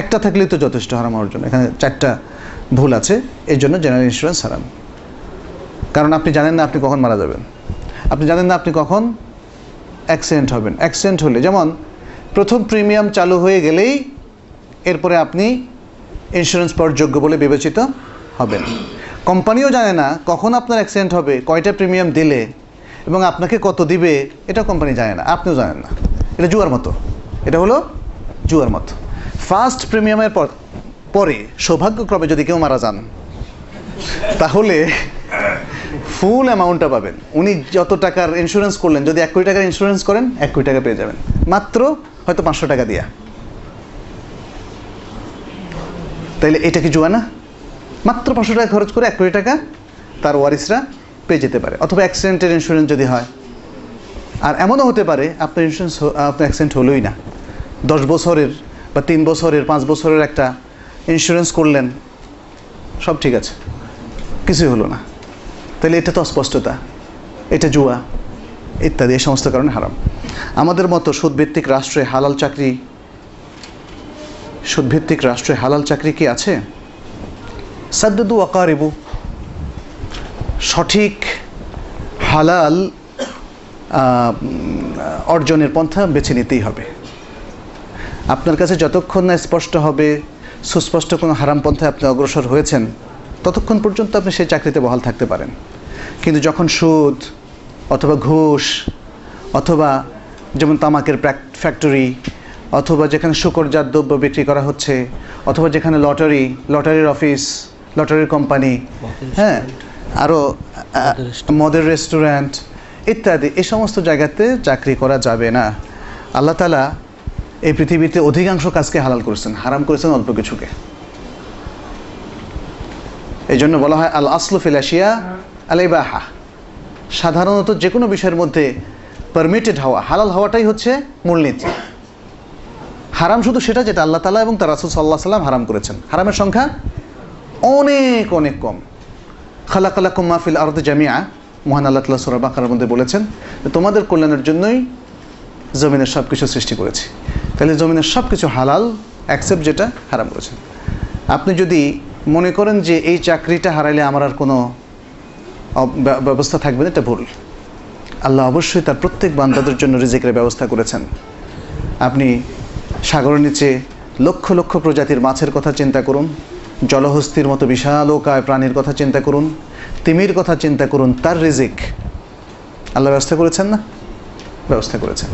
একটা থাকলেই তো যথেষ্ট হারাম হওয়ার জন্য, এখানে চারটা ভুল আছে, এই জন্য জেনারেল ইন্স্যুরেন্স হারাম। কারণ আপনি জানেন না আপনি কখন মারা যাবেন। আপনি জানেন না আপনি কখন অ্যাক্সিডেন্ট হবেন। অ্যাক্সিডেন্ট হলে, যেমন প্রথম প্রিমিয়াম চালু হয়ে গেলেই এরপরে আপনি ইন্স্যুরেন্স পাওয়ার যোগ্য বলে বিবেচিত হবেন। কোম্পানিও জানে না কখন আপনার অ্যাক্সিডেন্ট হবে, কয়টা প্রিমিয়াম দিলে এবং আপনাকে কত দিবে, এটা কোম্পানি জানে না। আপনিও জানেন না। এটা জুয়ার মতো। এটা হলো জুয়ার মতো। ফার্স্ট প্রিমিয়ামের পর পরে সৌভাগ্যক্রমে যদি কেউ মারা যান, তাহলে ফুল অ্যামাউন্টটা পাবেন। উনি যত টাকার ইন্স্যুরেন্স করলেন, যদি এক কোটি টাকার ইন্স্যুরেন্স করেন, এক কোটি টাকা পেয়ে যাবেন। মাত্র হয়তো পাঁচশো টাকা দিয়া। তাইলে এটা কি জুয়া না মাত্র পাঁচশো টাকা খরচ করে এক কোটি টাকা তার ওয়ারিসরা পেয়ে যেতে পারে। অথবা অ্যাক্সিডেন্টের ইন্স্যুরেন্স যদি হয়। আর এমনও হতে পারে, আপনার ইন্স্যুরেন্স আপনার অ্যাক্সিডেন্ট হলোই না। দশ বছরের বা তিন বছরের, পাঁচ বছরের একটা ইন্স্যুরেন্স করলেন, সব ঠিক আছে। কিছুই হলো না। তাহলে এটা তো অস্পষ্টতা। এটা জুয়া, ইত্যাদি, এই সমস্ত কারণে হারাম। আমাদের মতো সুদভিত্তিক রাষ্ট্রে হালাল চাকরি সুদভিত্তিক রাষ্ট্রে হালাল চাকরি কি আছে? সাদ্দু ওয়াকারিবু। সঠিক হালাল অর্জনের পন্থা বেছে নিতেই হবে। আপনার কাছে যতক্ষণ না স্পষ্ট হবে, সুস্পষ্ট কোনো হারাম পন্থায় আপনি অগ্রসর হয়েছেন, ততক্ষণ পর্যন্ত আপনি সেই চাকরিতে বহাল থাকতে পারেন। কিন্তু যখন সুদ অথবা ঘুষ অথবা যেমন তামাকের ফ্যাক্টরি অথবা যেখানে শুকরজাত দ্রব্য বিক্রি করা হচ্ছে অথবা যেখানে লটারি লটারির অফিস লটারির কোম্পানি হ্যাঁ আরও মদের রেস্টুরেন্ট ইত্যাদি এই সমস্ত জায়গাতে চাকরি করা যাবে না। আল্লাহ তালা এই পৃথিবীতে অধিকাংশ কাজকে হালাল করেছেন হারাম করেছেন অল্প কিছুকে। এই জন্য বলা হয় আল আসলু ফিলাসিয়া আলাইবাহা সাধারণত যে কোনো বিষয়ের মধ্যে পারমিটেড হওয়া হালাল হওয়াটাই হচ্ছে মূলনীতি। হারাম শুধু সেটা যেটা আল্লাহ তালা এবং তার রাসুল সাল্লাহ সাল্লাম হারাম করেছেন। হারামের সংখ্যা অনেক অনেক কম। খালাকালাকুম মাহফিল আরদ জামিয়া মহান আল্লাহ তাল্লাহ সুরা বাকার মধ্যে বলেছেন তোমাদের কল্যাণের জন্যই জমিনের সব কিছু সৃষ্টি করেছি। তাহলে জমিনের সব কিছু হালাল অ্যাকসেপ্ট যেটা হারাম করেছেন। আপনি যদি মনে করেন যে এই চাকরিটা হারাইলে আমার আর কোনো ব্যবস্থা থাকবে না, এটা ভুল। আল্লাহ অবশ্যই তার প্রত্যেক বান্দাদের জন্য রিজিকের ব্যবস্থা করেছেন। আপনি সাগরের নিচে লক্ষ লক্ষ প্রজাতির মাছের কথা চিন্তা করুন, জলহস্তির মতো বিশালকায় প্রাণীর কথা চিন্তা করুন, তিমির কথা চিন্তা করুন, তার রিজিক। আল্লাহ ব্যবস্থা করেছেন না? ব্যবস্থা করেছেন।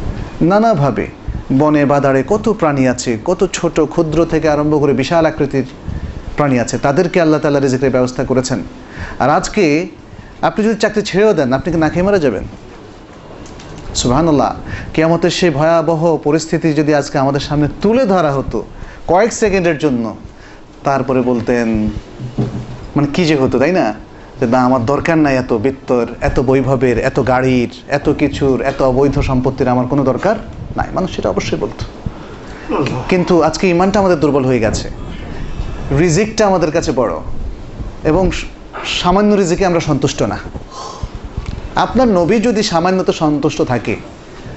নানাভাবে বনে, বাদারে কত প্রাণী আছে, কত ছোট ক্ষুদ্র থেকে আরম্ভ করে বিশাল আকৃতির প্রাণী আছে, তাদেরকে আল্লাহ তাল্লাহ রিজিকের ব্যবস্থা করেছেন। আর আজকে আপনি যদি চাকরি ছেড়েও দেন, আপনি কি না খেয়ে মারা যাবেন? সুবহানাল্লাহ, কেয়ামতের সেই ভয়াবহ পরিস্থিতি যদি আজকে আমাদের সামনে তুলে ধরা হতো, কয়েক সেকেন্ডের জন্য, তারপরে বলতেন মানে কি যে হতো, তাই না? যে না, আমার দরকার নাই এত বিত্তর, এত বৈভবের, এত গাড়ির, এত কিছুর, এত অবৈধ সম্পত্তির আমার কোনো দরকার নাই। মানুষ সেটা অবশ্যই বলতো। কিন্তু আজকে ইমানটা আমাদের দুর্বল হয়ে গেছে। রিজিকটা আমাদের কাছে বড়। এবং সামান্য রিজিকে আমরা সন্তুষ্ট না। আপনার নবী যদি সামান্যত সন্তুষ্ট থাকে,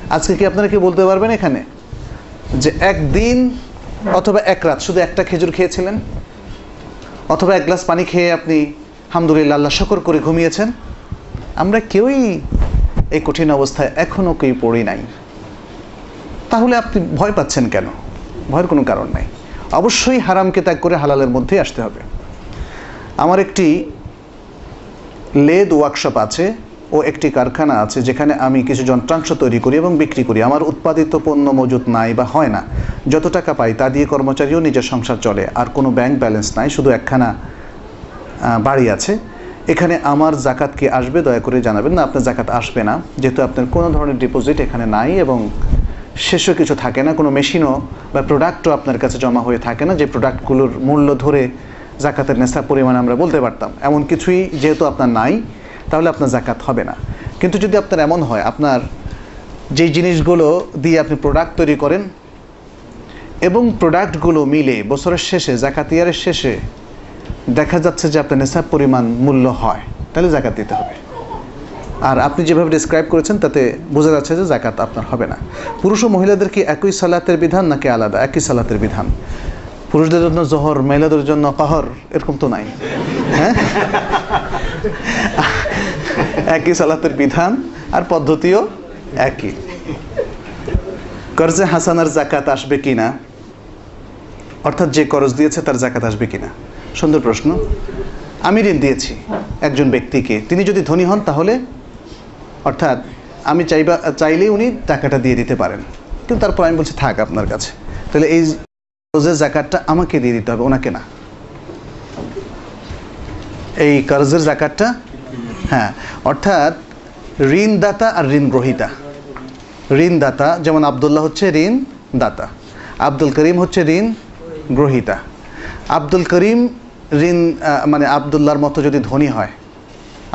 আজকে কি আপনারা কি বলতে পারবেন এখানে? যে একদিন অথবা এক রাত শুধু একটা খেজুর খেয়েছিলেন? অথবা এক গ্লাস পানি খেয়ে আপনি হামদুলিল্লাহ আল্লাহ শকর করে ঘুমিয়েছেন? আমরা কেউই এই কঠিন অবস্থায় এখনও কেউ পড়ি নাই। তাহলে আপনি ভয় পাচ্ছেন কেন? ভয়ের কোনো কারণ নাই। অবশ্যই হারামকে ত্যাগ করে হালালের মধ্যেই আসতে হবে। আমার একটি লেদ ওয়ার্কশপ আছে। ও একটি কারখানা আছে যেখানে আমি কিছু যন্ত্রাংশ তৈরি করি এবং বিক্রি করি। আমার উৎপাদিত পণ্য মজুত নাই বা হয় না। যত টাকা পাই তা দিয়ে কর্মচারীও নিজের সংসার চলে। আর কোনো ব্যাংক ব্যালেন্স নাই, শুধু একখানা বাড়ি আছে। এখানে আমার জাকাত কি আসবে দয়া করে জানাবেন না, আপনার জাকাত আসবে না। যেহেতু আপনার কোনো ধরনের ডিপোজিট এখানে নাই এবং শেষও কিছু থাকে না। কোনো মেশিনও বা প্রোডাক্টও আপনার কাছে জমা হয়ে থাকে না। যে প্রোডাক্টগুলোর মূল্য ধরে জাকাতের নেশা পরিমাণ আমরা বলতে পারতাম। এমন কিছুই যেহেতু আপনার নাই তাহলে আপনার জাকাত হবে না। কিন্তু যদি আপনার এমন হয়, আপনার যেই জিনিসগুলো দিয়ে আপনি প্রোডাক্ট তৈরি করেন এবং প্রোডাক্টগুলো মিলে বছরের শেষে জাকাত ইয়ারের শেষে দেখা যাচ্ছে যে আপনার নেশাব পরিমাণ মূল্য হয়, তাহলে জাকাত দিতে হবে। আর আপনি যেভাবে ডিসক্রাইব করেছেন, তাতে বোঝা যাচ্ছে যে জাকাত আপনার হবে না। পুরুষ ও মহিলাদের কি একই সালাতের বিধান, নাকি আলাদা? একই সালাতের বিধান। পুরুষদের জন্য জহর, মহিলাদের জন্য কাহর, এরকম তো নাই। হ্যাঁ? একই সালাতের বিধান আর পদ্ধতিও একই। কর্জে হাসানার জাকাত আসবে কি না অর্থাৎ যে করজ দিয়েছে তার জাকাত আসবে কিনা? সুন্দর প্রশ্ন। আমি ঋণ দিয়েছি একজন ব্যক্তিকে। তিনি যদি ধনী হন তাহলে, অর্থাৎ আমি চাইবা, চাইলেই উনি টাকাটা দিয়ে দিতে পারেন। কিন্তু তারপর আমি বলছি, থাক আপনার কাছে। তাহলে এই কর্জের জাকাতটা আমাকে দিয়ে দিতে হবে, ওনাকে না। এই কর্জের জাকাতটা হ্যাঁ অর্থাৎ ঋণদাতা আর ঋণ গ্রহিতা ঋণদাতা, যেমন আবদুল্লাহ হচ্ছে ঋণ দাতা আব্দুল করিম হচ্ছে ঋণ গ্রহিতা আব্দুল করিম ঋণ মানে আবদুল্লাহর মতো যদি ধনী হয়,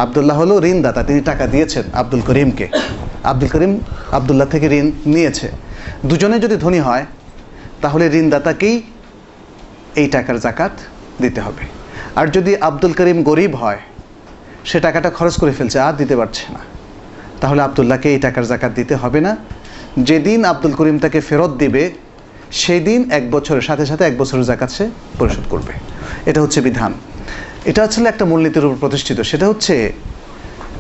আবদুল্লাহ হলো ঋণদাতা, তিনি টাকা দিয়েছেন আব্দুল করিমকে। আব্দুল করিম আবদুল্লাহ থেকে ঋণ নিয়েছে। দুজনে যদি ধনী হয়, তাহলে ঋণদাতাকেই এই টাকার জাকাত দিতে হবে। আর যদি আব্দুল করিম গরিব হয় সে টাকাটা খরচ করে ফেলছে, আর দিতে পারছে না। তাহলে আবদুল্লাহকে এই টাকার জাকাত দিতে হবে না। যেদিন আব্দুল করিম তাকে ফেরত দিবে সেই দিন এক বছরের সাথে সাথে এক বছরের জাকাত সে পরিশোধ করবে। এটা হচ্ছে বিধান। এটা আসলে একটা মূলনীতির উপর প্রতিষ্ঠিত। সেটা হচ্ছে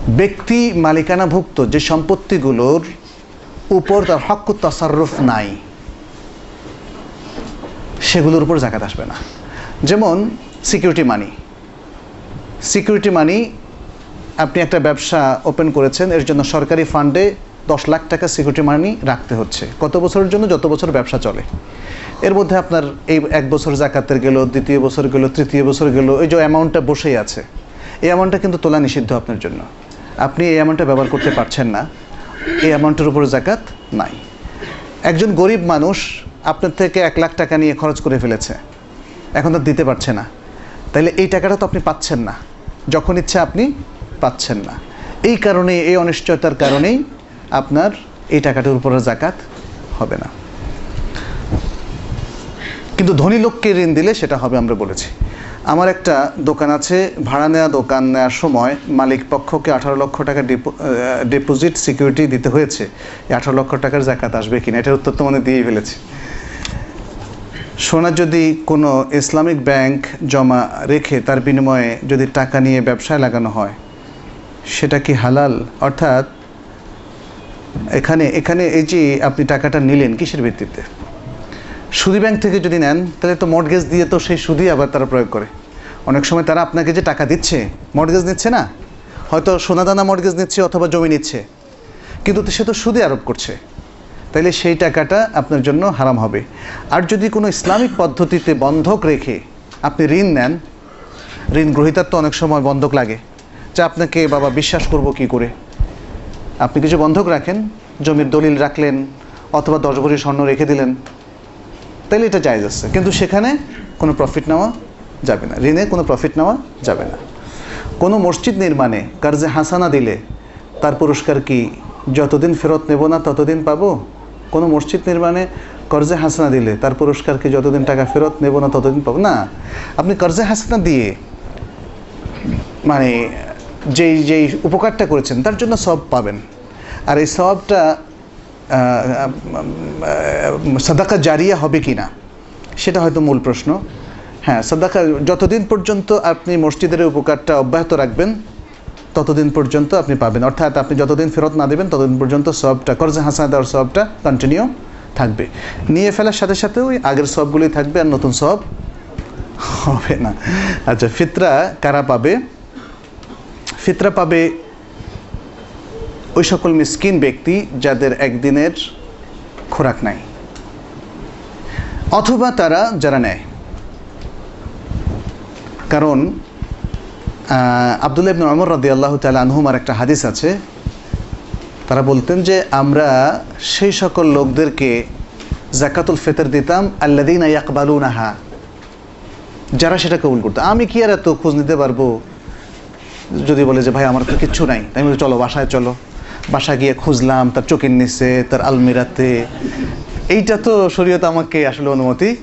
ব্যক্তি মালিকানাভুক্ত যে সম্পত্তিগুলোর উপর তার হক তাসাররুফ নাই, সেগুলোর উপর জাকাত আসবে না। যেমন সিকিউরিটি মানি সিকিউরিটি মানি আপনি একটা ব্যবসা ওপেন করেছেন, এর জন্য সরকারি ফান্ডে দশ লাখ টাকা সিকিউরিটি মানি রাখতে হচ্ছে। কত বছরের জন্য? যত বছর ব্যবসা চলে। এর মধ্যে আপনার এই এক বছর জাকাতের গেল, দ্বিতীয় বছর গেল, তৃতীয় বছর গেল, এই যে অ্যামাউন্টটা বসেই আছে, এই অ্যামাউন্টটা কিন্তু তোলা নিষিদ্ধ আপনার জন্য। আপনি এই অ্যামাউন্টটা ব্যবহার করতে পারছেন না। এই অ্যামাউন্টের উপর জাকাত নাই। একজন গরিব মানুষ আপনার থেকে এক লাখ টাকা নিয়ে খরচ করে ফেলেছে। এখন তো দিতে পারছে না। তাইলে এই টাকাটা তো আপনি পাচ্ছেন না। যখন ইচ্ছা আপনি পাচ্ছেন না। এই কারণে, এই অনিশ্চয়তার কারণেই আপনার এই টাকাটার উপরে জাকাত হবে না। কিন্তু ধনী লোককে ঋণ দিলে সেটা হবে আমরা বলেছি। আমার একটা দোকান আছে, ভাড়া নেওয়া দোকান নেওয়ার সময় মালিক পক্ষকে আঠারো লক্ষ টাকা ডিপোজিট সিকিউরিটি দিতে হয়েছে। আঠারো লক্ষ টাকার জাকাত আসবে কিনা, এটার উত্তর তো মানে দিয়েই ফেলেছি। সোনা যদি কোনো ইসলামিক ব্যাংক জমা রেখে তার বিনিময়ে যদি টাকা নিয়ে ব্যবসায় লাগানো হয় সেটা কি হালাল? অর্থাৎ এখানে এখানে এই যে আপনি টাকাটা নিলেন কিসের ভিত্তিতে? সুদি ব্যাংক থেকে যদি নেন, তাহলে তো মর্টগেজ দিয়ে তো সেই সুদি আবার তারা প্রয়োগ করে। অনেক সময় তারা আপনাকে যে টাকা দিচ্ছে মর্টগেজ নিচ্ছে না? হয়তো সোনাদানা মর্টগেজ নিচ্ছে অথবা জমি নিচ্ছে। কিন্তু সে তো সুদি আরোপ করছে। তাইলে সেই টাকাটা আপনার জন্য হারাম হবে। আর যদি কোনো ইসলামিক পদ্ধতিতে বন্ধক রেখে আপনি ঋণ নেন, ঋণ গ্রহীতার তো অনেক সময় বন্ধক লাগে। যে আপনাকে বাবা বিশ্বাস করব কি করে? আপনি কিছু বন্ধক রাখেন, জমির দলিল রাখলেন, অথবা দশ ভরি স্বর্ণ রেখে দিলেন, তাইলে এটা জায়জ আছে। কিন্তু সেখানে কোনো প্রফিট নেওয়া যাবে না, ঋণে কোনো প্রফিট নেওয়া যাবে না। কোনো মসজিদ নির্মাণে কার্যে হাসানা দিলে তার পুরস্কার কি যতদিন ফেরত নেব না ততদিন পাবো? কোনো মসজিদ নির্মাণে কর্জে হাসানা দিলে তার পুরস্কার কি যতদিন টাকা ফেরত নেব না ততদিন পাবো? না, আপনি কর্জে হাসানা দিয়ে মানে যেই যেই উপকারটা করেছেন, তার জন্য সব পাবেন। আর এই সবটা সাদাকা জারিয়া হবে কি না সেটা হয়তো মূল প্রশ্ন। হ্যাঁ সাদাকা, যতদিন পর্যন্ত আপনি মসজিদের উপকারটা অব্যাহত রাখবেন, ততদিন পর্যন্ত আপনি পাবেন। অর্থাৎ আপনি যতদিন ফেরত না দেবেন, ততদিন পর্যন্ত সবটা কর্জে হাসানা দেওয়ার সবটা কন্টিনিউ থাকবে। নিয়ে ফেলার সাথে সাথে ওই আগের সবগুলি থাকবে আর নতুন সব হবে না। আচ্ছা ফিতরা কারা পাবে? ফিতরা পাবে ওই সকল মিসকিন ব্যক্তি যাদের একদিনের খোরাক নাই। অথবা তারা যারা নেয়। কারণ আবদুল্লাহ ইবন আমর রদি আল্লাহ তালা আনহুমার একটা হাদিস আছে। তারা বলতেন যে, আমরা সেই সকল লোকদেরকে জাকাতুল ফেতর দিতাম আল্লাদিন ইয়াকবালুনাহা। যারা সেটা কবুল করতো। আমি কি আর এত খোঁজ নিতে পারব? যদি বলে যে, ভাই, আমার তো কিচ্ছু নাই। তাই বলি, চলো, বাসায় চলো। বাসা গিয়ে খুঁজলাম, তার চোখের নিচে, তার আলমিরাতে। এইটা তো শরীয়ত আমাকে আসলে অনুমতি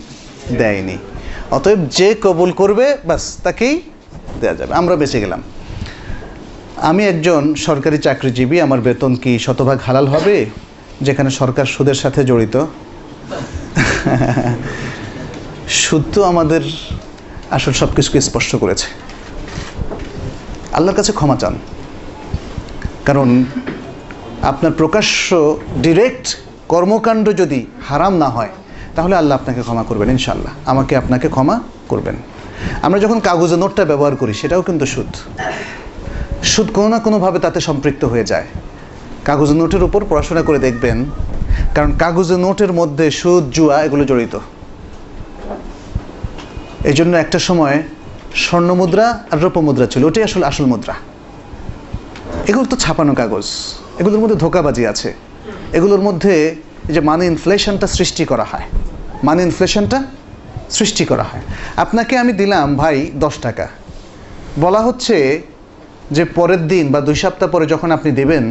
দেয়নি। অতএব যে কবুল করবে বাস তাকেই দেওয়া যাবে। আমরা বেঁচে গেলাম। আমি একজন সরকারি চাকরিজীবী, আমার বেতন কি শতভাগ হালাল হবে? যেখানে সরকার সুদের সাথে জড়িত। সুদ তো আমাদের আসল সব কিছুকে স্পষ্ট করেছে। আল্লাহর কাছে ক্ষমা চান। কারণ আপনার প্রকাশ্য ডিরেক্ট কর্মকাণ্ড যদি হারাম না হয়, তাহলে আল্লাহ আপনাকে ক্ষমা করবেন ইনশাল্লাহ আমাকে আপনাকে ক্ষমা করবেন। আমরা যখন কাগজে নোটটা ব্যবহার করি, সেটাও কিন্তু সুদ। সুদ কোনো না কোনোভাবে তাতে সম্পৃক্ত হয়ে যায়। কাগজে নোটের উপর পড়াশোনা করে দেখবেন, কারণ কাগজে নোটের মধ্যে সুদ, জুয়া, এগুলো জড়িত। এই জন্য একটা সময় স্বর্ণ মুদ্রা আর রৌপ্য মুদ্রা ছিল, ওটাই আসলে, আসল মুদ্রা। এগুলো তো ছাপানো কাগজ, এগুলোর মধ্যে ধোকাবাজি আছে। এগুলোর মধ্যে যে মানি ইনফ্লেশনটা সৃষ্টি করা হয় মানি ইনফ্লেশনটা সৃষ্টি করা হয়। আপনাকে আমি দিলাম, ভাই, দশ টাকা। বলা হচ্ছে যে পরের দিন বা দুই সপ্তাহ পরে যখন আপনি দেবেন,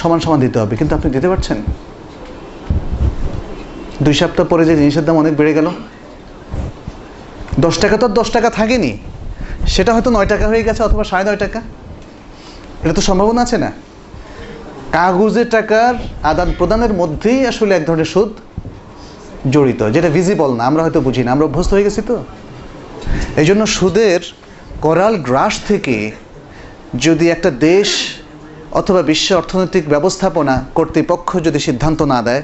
সমান সমান দিতে হবে, কিন্তু আপনি দিতে পারছেন? দুই সপ্তাহ পরে যে জিনিসের দাম অনেক বেড়ে গেল দশ টাকা তো আর দশ টাকা থাকেনি। সেটা হয়তো নয় টাকা হয়ে গেছে অথবা সাড়ে নয় টাকা। এটা তো সম্ভাবনা আছে না? কাগজের টাকার আদান প্রদানের মধ্যেই আসলে এক ধরনের সুদ জড়িত, যেটা ভিজিবল না, আমরা হয়তো বুঝি না। আমরা অভ্যস্ত হয়ে গেছি তো। এই জন্য সুদের করাল গ্রাস থেকে যদি একটা দেশ অথবা বিশ্ব অর্থনৈতিক ব্যবস্থাপনা কর্তৃপক্ষ যদি সিদ্ধান্ত না দেয়,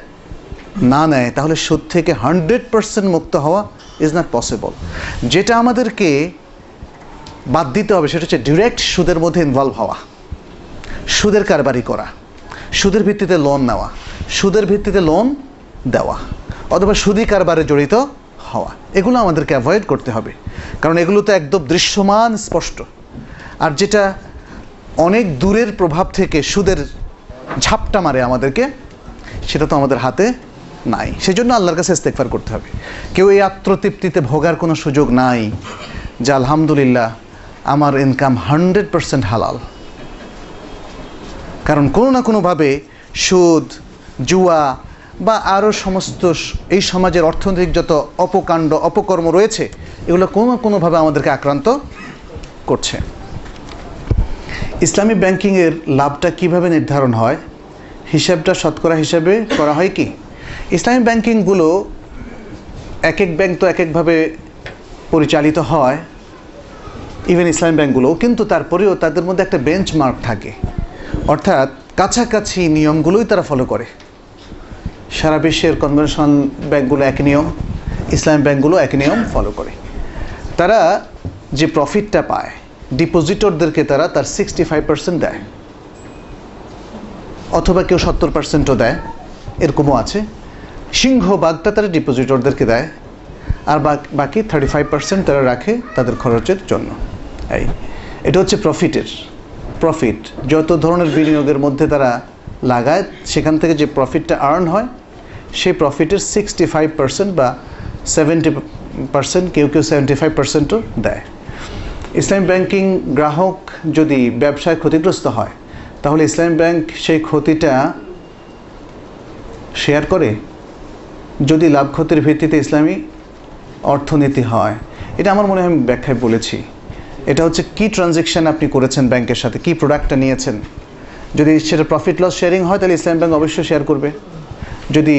না নেয়, তাহলে সুদ থেকে হান্ড্রেড পার্সেন্ট মুক্ত হওয়া ইজ নট পসিবল যেটা আমাদেরকে বাদ দিতে হবে সেটা হচ্ছে ডিরেক্ট সুদের মধ্যে ইনভলভ হওয়া, সুদের কারবারি করা, সুদের ভিত্তিতে লোন নেওয়া, সুদের ভিত্তিতে লোন দেওয়া, অথবা সুদি কারবারে জড়িত হওয়া, এগুলো আমাদেরকে অ্যাভয়েড করতে হবে। কারণ এগুলো তো একদম দৃশ্যমান, স্পষ্ট। আর যেটা অনেক দূরের প্রভাব থেকে সুদের ঝাপটা মারে আমাদেরকে, সেটা তো আমাদের হাতে নাই। সেজন্য আল্লাহর কাছে ইস্তেকফার করতে হবে। কেউ এই আত্মতৃপ্তিতে ভোগার কোনো সুযোগ নাই যে, আলহামদুলিল্লাহ, আমার ইনকাম হান্ড্রেড পারসেন্ট হালাল। কারণ কোনো না কোনোভাবে সুদ, জুয়া বা আরও সমস্ত এই সমাজের অর্থনৈতিক যত অপকাণ্ড, অপকর্ম রয়েছে, এগুলো কোনো না কোনোভাবে আমাদেরকে আক্রান্ত করছে। ইসলামী ব্যাংকিংয়ের লাভটা কীভাবে নির্ধারণ হয়? হিসাবটা শতকরা হিসাবে করা হয় কি? ইসলামী ব্যাংকিংগুলো এক এক ব্যাংক তো এক একভাবে পরিচালিত হয় ইভেন ইসলামী ব্যাংকগুলো কিন্তু তারপরেও তাদের মধ্যে একটা বেঞ্চমার্ক থাকে। অর্থাৎ কাছাকাছি নিয়মগুলোই তারা ফলো করে। সারা বিশ্বের কনভেনশন ব্যাংকগুলো এক নিয়ম ইসলামী ব্যাংকগুলো এক নিয়ম ফলো করে। তারা যে প্রফিটটা পায় ডিপোজিটরদেরকে তারা তার সিক্সটি ফাইভ পার্সেন্ট দেয়। অথবা কেউ সত্তর পার্সেন্টও দেয়, এরকমও আছে। সিংহভাগটা তারা ডিপোজিটরদেরকে দেয়, আর বাকি থার্টি ফাইভ পার্সেন্ট তারা রাখে তাদের খরচের জন্য। এই, এটা হচ্ছে প্রফিটের প্রফিট যত ধরনের বিনিয়োগের মধ্যে তারা লাগায়, সেখান থেকে যে প্রফিটটা আর্ন হয়, সেই প্রফিটের সিক্সটি ফাইভ পার্সেন্ট বা সেভেন্টি পার্সেন্ট কেউ কেউ সেভেন্টি ফাইভ পার্সেন্টও দেয়। ইসলামী ব্যাংকিং গ্রাহক যদি ব্যবসায় ক্ষতিগ্রস্ত হয়, তাহলে ইসলামী ব্যাংক সেই ক্ষতিটা শেয়ার করে যদি লাভ ক্ষতির ভিত্তিতে ইসলামী অর্থনীতি হয়, এটা আমার মনে হয় আমি ব্যাখ্যায় বলেছি। এটা হচ্ছে কি ট্রানজেকশন আপনি করেছেন ব্যাংকের সাথে, কি প্রোডাক্টটা নিয়েছেন? যদি সেটা প্রফিট লস শেয়ারিং হয়, তাহলে ইসলাম ব্যাংক অবশ্যই শেয়ার করবে। যদি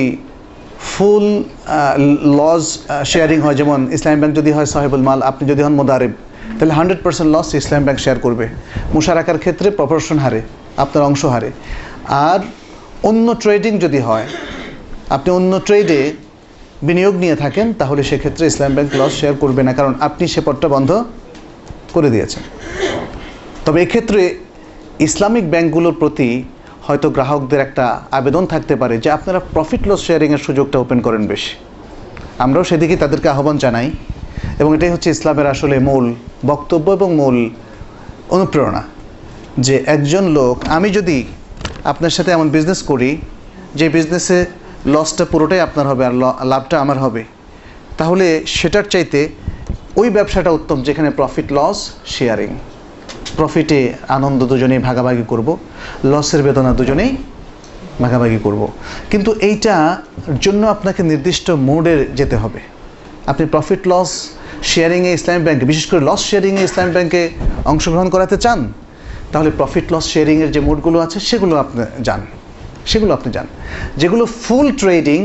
ফুল লস শেয়ারিং হয়, যেমন ইসলাম ব্যাংক যদি হয় সাহেবুল মাল, আপনি যদি হন মোদারেব, তাহলে হান্ড্রেড পার্সেন্ট লস ইসলাম ব্যাংক শেয়ার করবে। মুশারাকার ক্ষেত্রে প্রপোর্শন হারে, আপনার অংশ হারে। আর অন্য ট্রেডিং যদি হয় আপনি অন্য ট্রেডে বিনিয়োগ নিয়ে থাকেন, তাহলে সেক্ষেত্রে ইসলাম ব্যাংক লস শেয়ার করবে না, কারণ আপনি সে পথটা বন্ধ করে দিয়েছেন। তবে এক্ষেত্রে ইসলামিক ব্যাংকগুলোর প্রতি হয়তো গ্রাহকদের একটা আবেদন থাকতে পারে যে আপনারা প্রফিট লস শেয়ারিংয়ের সুযোগটা ওপেন করেন বেশি। আমরাও সেদিকে তাদেরকে আহ্বান জানাই এবং এটাই হচ্ছে ইসলামের আসলে মূল বক্তব্য এবং মূল অনুপ্রেরণা যে একজন লোক, আমি যদি আপনার সাথে এমন বিজনেস করি, যে বিজনেসে লসটা পুরোটাই আপনার হবে আর লাভটা আমার হবে। তাহলে সেটার চাইতে ওই ব্যবসাটা উত্তম, যেখানে প্রফিট লস শেয়ারিং প্রফিটে আনন্দ দুজনেই ভাগাভাগি করব লসের বেদনা দুজনেই ভাগাভাগি করব। কিন্তু এইটার জন্য আপনাকে নির্দিষ্ট মোডে যেতে হবে। আপনি প্রফিট লস শেয়ারিংয়ে ইসলামী ব্যাংকে বিশেষ করে লস শেয়ারিংয়ে ইসলামী ব্যাংকে অংশগ্রহণ করাতে চান, তাহলে প্রফিট লস শেয়ারিংয়ের যে মোডগুলো আছে, সেগুলো আপনি যান। সেগুলো আপনি যান। যেগুলো ফুল ট্রেডিং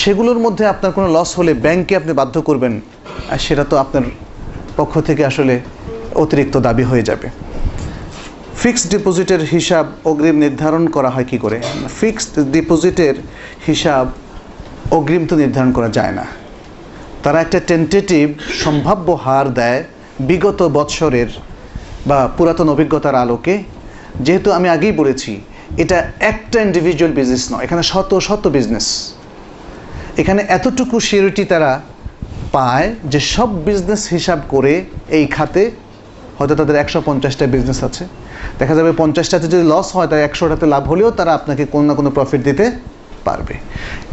সেগুলোর মধ্যে আপনার কোনো লস হলে ব্যাংকে আপনি বাধ্য করবেন, আর সেটা তো আপনার পক্ষ থেকে আসলে অতিরিক্ত দাবি হয়ে যাবে। ফিক্সড ডিপোজিটের হিসাব অগ্রিম নির্ধারণ করা হয় কি করে? ফিক্সড ডিপোজিটের হিসাব অগ্রিম তো নির্ধারণ করা যায় না। তারা একটা টেন্টেটিভ সম্ভাব্য হার দেয় বিগত বৎসরের বা পুরাতন অভিজ্ঞতার আলোকে। যেহেতু আমি আগেই বলেছি এটা একটা ইন্ডিভিজুয়াল বিজনেস নয়, এখানে শত শত বিজনেস এখানে এতটুকু সিউরিটি তারা পায় যে সব বিজনেস হিসাব করে এই খাতে হয়তো তাদের একশো পঞ্চাশটা বিজনেস আছে। দেখা যাবে পঞ্চাশটাতে যদি লস হয় তাই একশোটাতে লাভ হলেও তারা আপনাকে কোনো না কোনো প্রফিট দিতে পারবে।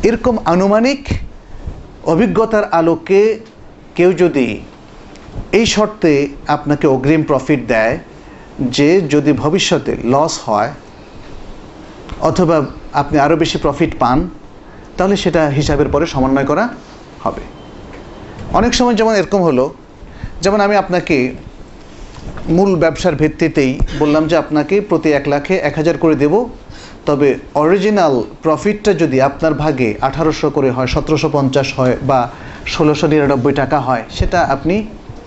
এরকম আনুমানিক অভিজ্ঞতার আলোকে কেউ যদি এই শর্তে আপনাকে অগ্রিম প্রফিট দেয় যে যদি ভবিষ্যতে লস হয় অথবা আপনি আরও বেশি প্রফিট পান, তাহলে সেটা হিসাবের পরে সমন্বয় করা হবে। অনেক সময় যেমন এরকম হলো, যেমন আমি আপনাকে মূল ব্যবসার ভিত্তিতেই বললাম যে আপনাকে প্রতি এক লাখে এক হাজার করে দেব, তবে অরিজিনাল প্রফিটটা যদি আপনার ভাগে আঠারোশো করে হয়, সতেরোশো পঞ্চাশ হয় বা ষোলোশো নিরানব্বই টাকা হয়, সেটা আপনি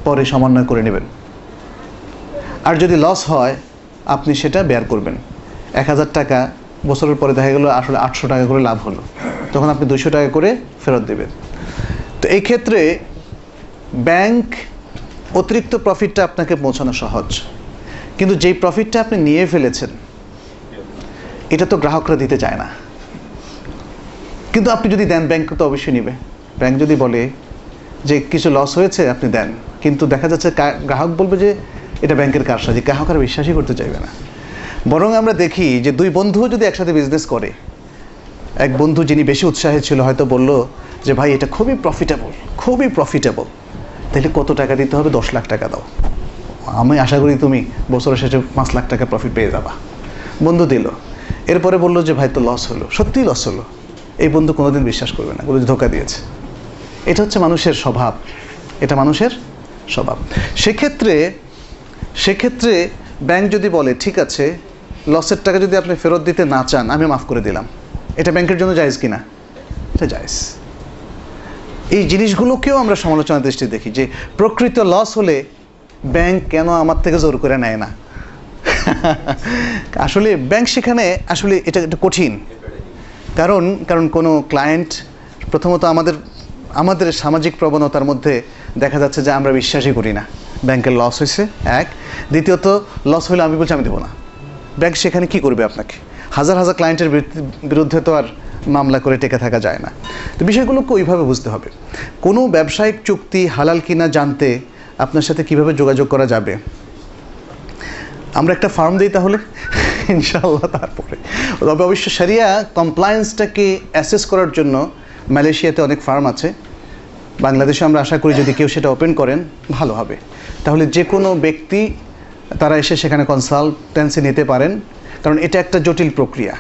পরে সমন্বয় করে নেবেন। আর যদি লস হয়, আপনি সেটা বেয়ার করবেন। এক হাজার টাকা বছরের পরে দেখা গেলো আসলে আটশো টাকা করে লাভ হলো। তখন আপনি দুশো টাকা করে ফেরত দেবেন। তো এই ক্ষেত্রে ব্যাংক অতিরিক্ত প্রফিটটা আপনাকে পৌঁছানো সহজ। কিন্তু যেই প্রফিটটা আপনি নিয়ে ফেলেছেন, এটা তো গ্রাহকরা দিতে চায় না। কিন্তু আপনি যদি দেন, ব্যাংক তো অবশ্যই নেবে। ব্যাংক যদি বলে যে কিছু লস হয়েছে, আপনি দেন। কিন্তু দেখা যাচ্ছে গ্রাহক বলবে যে, এটা ব্যাংকের কারসাজি। গ্রাহক আর বিশ্বাসই করতে চাইবে না। বরং আমরা দেখি যে দুই বন্ধুও যদি একসাথে বিজনেস করে, এক বন্ধু যিনি বেশি উৎসাহে ছিল হয়তো বলল যে, ভাই, এটা খুবই প্রফিটেবল খুবই প্রফিটেবল তাহলে কত টাকা দিতে হবে? দশ লাখ টাকা দাও। আমি আশা করি তুমি বছরের শেষে পাঁচ লাখ টাকা প্রফিট পেয়ে যাবা। বন্ধু দিল। এরপরে বলল যে, ভাই, তো লস হলো। সত্যিই লস হলো। এই বন্ধু কোনোদিন বিশ্বাস করবে না বলে ধোকা দিয়েছে। এটা হচ্ছে মানুষের স্বভাব। এটা মানুষের স্বভাব। সেক্ষেত্রে সেক্ষেত্রে ব্যাংক যদি বলে, ঠিক আছে লসের টাকা যদি আপনি ফেরত দিতে না চান, আমি মাফ করে দিলাম। এটা ব্যাংকের জন্য জায়েজ কিনা? এটা জায়েজ। এই জিনিসগুলোকেও আমরা সমালোচনার দৃষ্টি দেখি যে প্রকৃত লস হলে ব্যাংক কেন আমার থেকে জোর করে নেয় না? আসলে ব্যাংক সেখানে আসলে এটা একটু কঠিন। কারণ কারণ কোনো ক্লায়েন্ট প্রথমত আমাদের আমাদের সামাজিক প্রবণতার মধ্যে দেখা যাচ্ছে যে আমরা বিশ্বাসই করি না। ব্যাংকের লস হয়েছে, এক। দ্বিতীয়ত, লস হলে আমি বলছি আমি দেবো না। ব্যাংক সেখানে কি করবে আপনাকে? হাজার হাজার ক্লায়েন্টের বিরুদ্ধে তো আর মামলা করে টেকে থাকা যায় না। তো বিষয়গুলোকে ওইভাবে বুঝতে হবে। কোনো ব্যবসায়িক চুক্তি হালাল কিনা জানতে আপনার সাথে কীভাবে যোগাযোগ করা যাবে? আমরা একটা ফার্ম দিই তাহলে? ইনশাল্লাহ তারপরে। তবে অবশ্য সারিয়া কমপ্লায়েন্সটাকে অ্যাসেস করার জন্য মালয়েশিয়াতে অনেক ফার্ম আছে। বাংলাদেশে আমরা আশা করি যদি কেউ সেটা ওপেন করেন, ভালো হবে। তাহলে যে কোনো ব্যক্তি তারা এসে সেখানে কনসালটেন্সি নিতে পারেন, কারণ এটা একটা জটিল প্রক্রিয়া।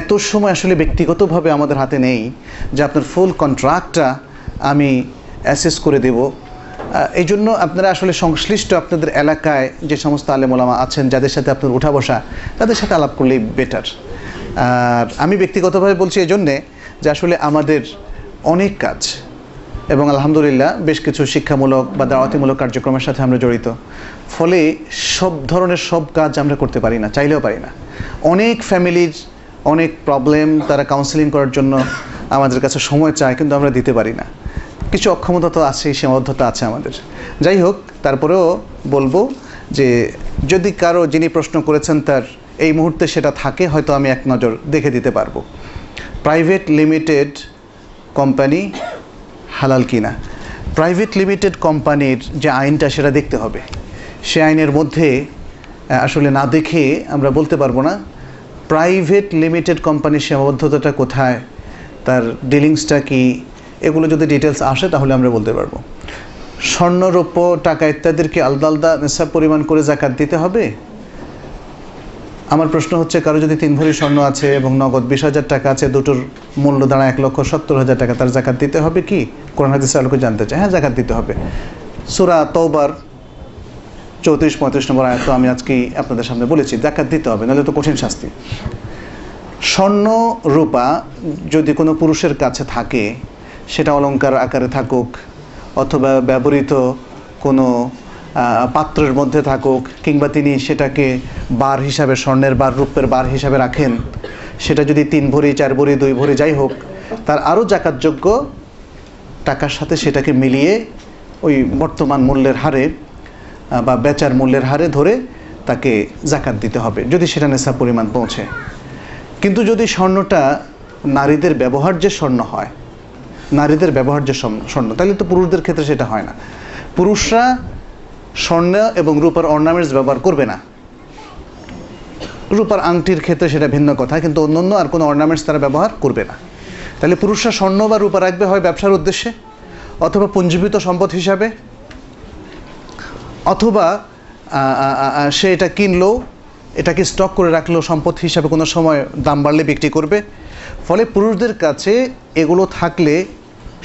এত সময় আসলে ব্যক্তিগতভাবে আমাদের হাতে নেই যে আপনার ফুল কন্ট্রাক্টটা আমি অ্যাসেস করে দেব। এই জন্য আপনারা আসলে সংশ্লিষ্ট আপনাদের এলাকায় যে সমস্ত আলেমোলামা আছেন, যাদের সাথে আপনার উঠা বসা, তাদের সাথে আলাপ করলেই বেটার আর আমি ব্যক্তিগতভাবে বলছি এই জন্যে যে আসলে আমাদের অনেক কাজ এবং আলহামদুলিল্লাহ বেশ কিছু শিক্ষামূলক বা দাওয়াতিমূলক কার্যক্রমের সাথে আমরা জড়িত। ফলে সব ধরনের সব কাজ আমরা করতে পারি না, চাইলেও পারি না। অনেক ফ্যামিলির অনেক প্রবলেম, তারা কাউন্সিলিং করার জন্য আমাদের কাছে সময় চায়, কিন্তু আমরা দিতে পারি না। কিছু অক্ষমতা তো আছেই, সীমাবদ্ধতা আছে আমাদের। যাই হোক, তারপরেও বলব যে যদি কারও যিনি প্রশ্ন করেছেন তার এই মুহূর্তে সেটা থাকে, হয়তো আমি এক নজর দেখে দিতে পারব। প্রাইভেট লিমিটেড কোম্পানি হালাল কিনা। প্রাইভেট লিমিটেড কোম্পানির যে আইনটা, সেটা দেখতে হবে। সে আইনের মধ্যে আসলে না দেখে আমরা বলতে পারব না প্রাইভেট লিমিটেড কোম্পানির সীমাবদ্ধতাটা কোথায়, তার ডিলিংসটা কি, এগুলো যদি ডিটেলস আসে, তাহলে আমরা বলতে পারব। স্বর্ণ, রৌপ্য, টাকা ইত্যাদির আলাদা আলাদা নেশাব পরিমাণ করে জাকাত দিতে হবে? আমার প্রশ্ন হচ্ছে, কারও যদি তিন ভরি স্বর্ণ আছে এবং নগদ বিশ হাজার টাকা আছে, দুটোর মূল্য দাঁড়া এক লক্ষ সত্তর হাজার টাকা, তার জাকাত দিতে হবে কি? কোরআন হাদিস আলোকে জানতে চাই। হ্যাঁ জাকাত দিতে হবে। সুরা তৌবার চৌত্রিশ, পঁয়ত্রিশ নম্বর আয়াত তো আমি আজকেই আপনাদের সামনে বলেছি, জাকাত দিতে হবে, নাহলে তো কঠিন শাস্তি। স্বর্ণ রূপা যদি কোনো পুরুষের কাছে থাকে, সেটা অলঙ্কার আকারে থাকুক অথবা ব্যবহৃত কোনো পাত্রের মধ্যে থাকুক কিংবা তিনি সেটাকে বার হিসাবে, স্বর্ণের বার, রূপের বার হিসাবে রাখেন, সেটা যদি তিন ভরি, চার ভরি, দুই ভরি যাই হোক, তার আরও জাকাতযোগ্য টাকার সাথে সেটাকে মিলিয়ে ওই বর্তমান মূল্যের হারে বা বেচার মূল্যের হারে ধরে তাকে জাকাত দিতে হবে, যদি সেটা নেশা পরিমাণ পৌঁছে। কিন্তু যদি স্বর্ণটা নারীদের ব্যবহার যে স্বর্ণ হয়, নারীদের ব্যবহার যে স্বর্ণ, তাহলে তো পুরুষদের ক্ষেত্রে সেটা হয় না। পুরুষরা স্বর্ণ এবং রূপার অর্নামেন্টস ব্যবহার করবে না। রূপার আংটির ক্ষেত্রে সেটা ভিন্ন কথা, কিন্তু অন্য অন্য আর কোনো অর্নামেন্টস তারা ব্যবহার করবে না। তাহলে পুরুষরা স্বর্ণ বা রূপা রাখবে হয় ব্যবসার উদ্দেশ্যে, অথবা পুঞ্জীবিত সম্পদ হিসাবে? অথবা সে এটা কিনলো, এটাকে স্টক করে রাখল, সম্পদ হিসাবে কোনো সময় দাম বাড়লে বিক্রি করবে। ফলে পুরুষদের কাছে এগুলো থাকলে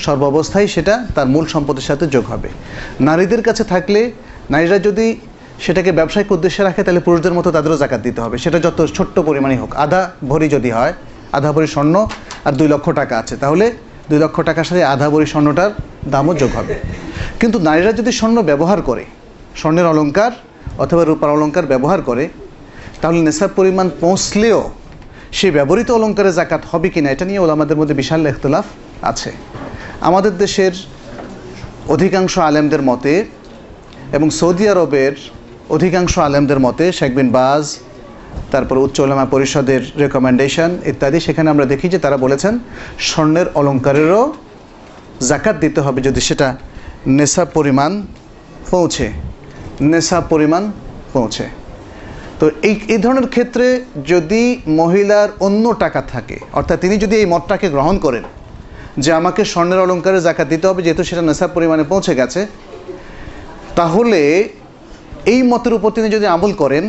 সর্বাবস্থায় সেটা তার মূল সম্পদের সাথে যোগ হবে। নারীদের কাছে থাকলে নারীরা যদি সেটাকে ব্যবসায়িক উদ্দেশ্যে রাখে, তাহলে পুরুষদের মতো তাদেরও জাকাত দিতে হবে। সেটা যত ছোট্ট পরিমাণে হোক। আধা ভরি যদি হয়, আধা ভরি স্বর্ণ আর দুই লক্ষ টাকা আছে, তাহলে দুই লক্ষ টাকার সাথে আধা ভরি স্বর্ণটার দামও যোগ হবে। কিন্তু নারীরা যদি স্বর্ণ ব্যবহার করে, স্বর্ণের অলঙ্কার অথবা রূপার অলঙ্কার ব্যবহার করে, তাহলে নেশার পরিমাণ পৌঁছলেও সে ব্যবহৃত অলঙ্কারে জাকাত হবে কি না এটা নিয়ে ওলামাদের মধ্যে বিশাল ইখতলাফ আছে। আমাদের দেশের অধিকাংশ আলেমদের মতে এবং সৌদি আরবের অধিকাংশ আলেমদের মতে শেখ বিন বাজ, তারপর উচ্চ ওলামা পরিষদের রেকমেন্ডেশন ইত্যাদি, সেখানে আমরা দেখি যে তারা বলেছেন স্বর্ণের অলঙ্কারেরও জাকাত দিতে হবে যদি সেটা নেশা পরিমাণ পৌঁছে নেশা পরিমাণ পৌঁছে। তো এই এই ধরনের ক্ষেত্রে যদি মহিলার অন্য টাকা থাকে, অর্থাৎ তিনি যদি এই মতটাকে গ্রহণ করেন যে আমাকে স্বর্ণের অলঙ্কারে জাকাত দিতে হবে, যেহেতু সেটা নেশাব পরিমাণে পৌঁছে গেছে তাহলে এই মতের উপর তিনি যদি আমল করেন,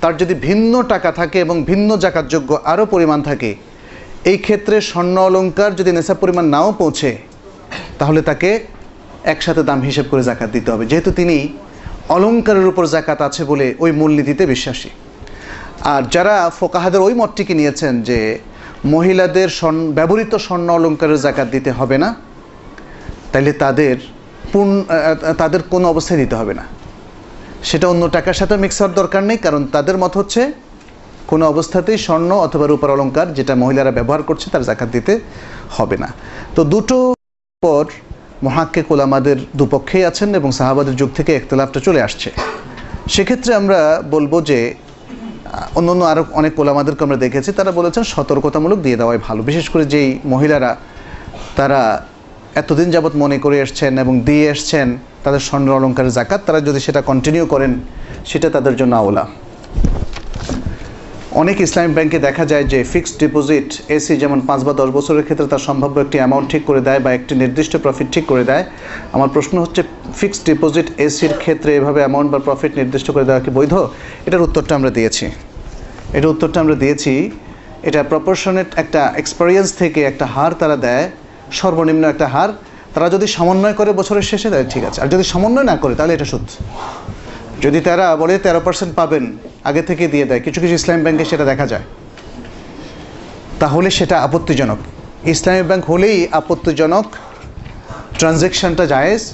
তার যদি ভিন্ন টাকা থাকে এবং ভিন্ন জাকাতযোগ্য আরও পরিমাণ থাকে, এই ক্ষেত্রে স্বর্ণ অলঙ্কার যদি নেশাব পরিমাণ নাও পৌঁছে, তাহলে তাকে একসাথে দাম হিসেব করে জাকাত দিতে হবে। যেহেতু তিনি অলঙ্কারের উপর জাকাত আছে বলে ওই মূলনীতিতে বিশ্বাসী। আর যারা ফোকাহাদের ওই মতটিকে নিয়েছেন যে মহিলাদের স্বর্ণ, ব্যবহৃত স্বর্ণ অলঙ্কারের জাকাত দিতে হবে না, তাইলে তাদের পূর্ণ তাদের কোনো অবস্থায় দিতে হবে না। সেটা অন্য টাকার সাথে মিক্স হওয়ার দরকার নেই, কারণ তাদের মত হচ্ছে কোনো অবস্থাতেই স্বর্ণ অথবা রূপার অলঙ্কার যেটা মহিলারা ব্যবহার করছে তার জাকাত দিতে হবে না। তো দুটো পর মহাক্কে কোলামাদের দুপক্ষেই আছেন এবং সাহাবাদের যুগ থেকে একতলাফটা চলে আসছে। সেক্ষেত্রে আমরা বলব যে অন্য অন্য আরও অনেক কোলামাদেরকে আমরা দেখেছি, তারা বলেছেন সতর্কতামূলক দিয়ে দেওয়াই ভালো। বিশেষ করে যেই মহিলারা, তারা এতদিন যাবৎ মনে করে এসছেন এবং দিয়ে এসছেন তাদের স্বর্ণ অলঙ্কারের জাকাত, তারা যদি সেটা কন্টিনিউ করেন, সেটা তাদের জন্য আওলা। অনেক ইসলামিক ব্যাংকে দেখা যায় যে ফিক্সড ডিপোজিট এসি যেমন পাঁচ বা দশ বছরের ক্ষেত্রে তার সম্ভাব্য একটি অ্যামাউন্ট ঠিক করে দেয় বা একটি নির্দিষ্ট প্রফিট ঠিক করে দেয়। আমার প্রশ্ন হচ্ছে ফিক্সড ডিপোজিট এসির ক্ষেত্রে এভাবে অ্যামাউন্ট বা প্রফিট নির্দিষ্ট করে দেওয়া কি বৈধ? এটার উত্তরটা আমরা দিয়েছি। এটার উত্তরটা আমরা দিয়েছি, এটা প্রপোর্শনেট একটা এক্সপেরিয়েন্স থেকে একটা হার তারা দেয় সর্বনিম্ন একটা হার, তারা যদি সমন্বয় করে বছরের শেষে, তাহলে ঠিক আছে। আর যদি সমন্বয় না করে, তাহলে এটা সুদ যদি তারা বলে তেরো পার্সেন্ট পাবেন, আগে থেকে দিয়ে দেয়, কিছু কিছু ইসলামী ব্যাংকে সেটা দেখা যায়। তাহলে সেটা আপত্তিজনক। ইসলামী ব্যাংক হলেই আপত্তিজনক ট্রানজ্যাকশনটা জায়েজ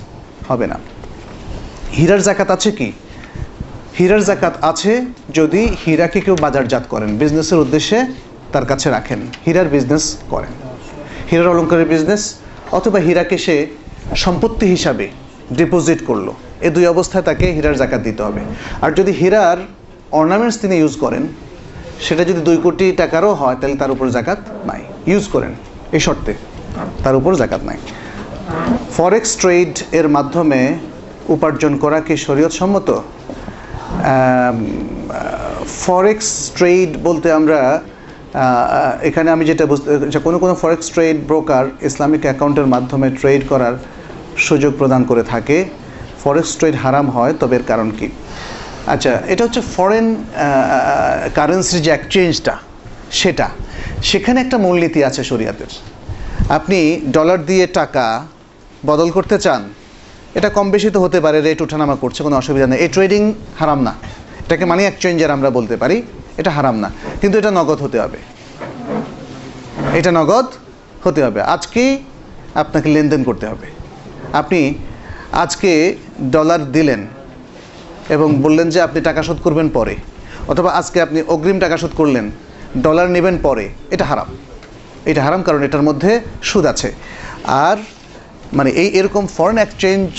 হবে না। হীরার জাকাত আছে কি? হীরার জাকাত আছে যদি হীরাকে কেউ বাজারজাত করেন, বিজনেসের উদ্দেশ্যে তার কাছে রাখেন, হীরার বিজনেস করেন। হীরার অলঙ্কারের বিজনেস অথবা হীরাকে সে সম্পত্তি হিসাবে ডিপোজিট করল। এ দুই অবস্থায় তাকে হীরার জাকাত দিতে হবে। আর যদি হীরার অর্নামেন্টস তিনি ইউজ করেন, সেটা যদি দুই কোটি টাকারও হয়, তাহলে তার উপর জাকাত নাই। ইউজ করেন, এই শর্তে তার উপর জাকাত নাই। ফরেক্স ট্রেড এর মাধ্যমে উপার্জন করা কি শরীয়ত সম্মত ফরেক্স ট্রেড বলতে আমরা এখানে আমি যেটা বুঝতে কোনো কোনো ফরেক্স ট্রেড ব্রোকার ইসলামিক অ্যাকাউন্টের মাধ্যমে ট্রেড করার সুযোগ প্রদান করে থাকে। ফরেক্স ট্রেড হারাম হয়, তবে এর কারণ কি? আচ্ছা এটা হচ্ছে ফরেন কারেন্সির যে এক্সচেঞ্জটা সেটা। সেখানে একটা মূলনীতি আছে শরিয়াতের। আপনি ডলার দিয়ে টাকা বদল করতে চান, এটা কম বেশি তো হতে পারে রেট ওঠানামা করছে, কোনো অসুবিধা নেই। এই ট্রেডিং হারাম না। এটাকে মানি এক্সচেঞ্জের আমরা বলতে পারি। এটা হারাম না। কিন্তু এটা নগদ হতে হবে। এটা নগদ হতে হবে। আজকেই আপনাকে লেনদেন করতে হবে। আপনি আজকে ডলার দিলেন এবং বললেন যে আপনি টাকা শোধ করবেন পরে, অথবা আজকে আপনি অগ্রিম টাকা শোধ করলেন, ডলার নেবেন পরে, এটা হারাম। এটা হারাম কারণ এটার মধ্যে সুদ আছে। আর মানে এই এরকম foreign exchange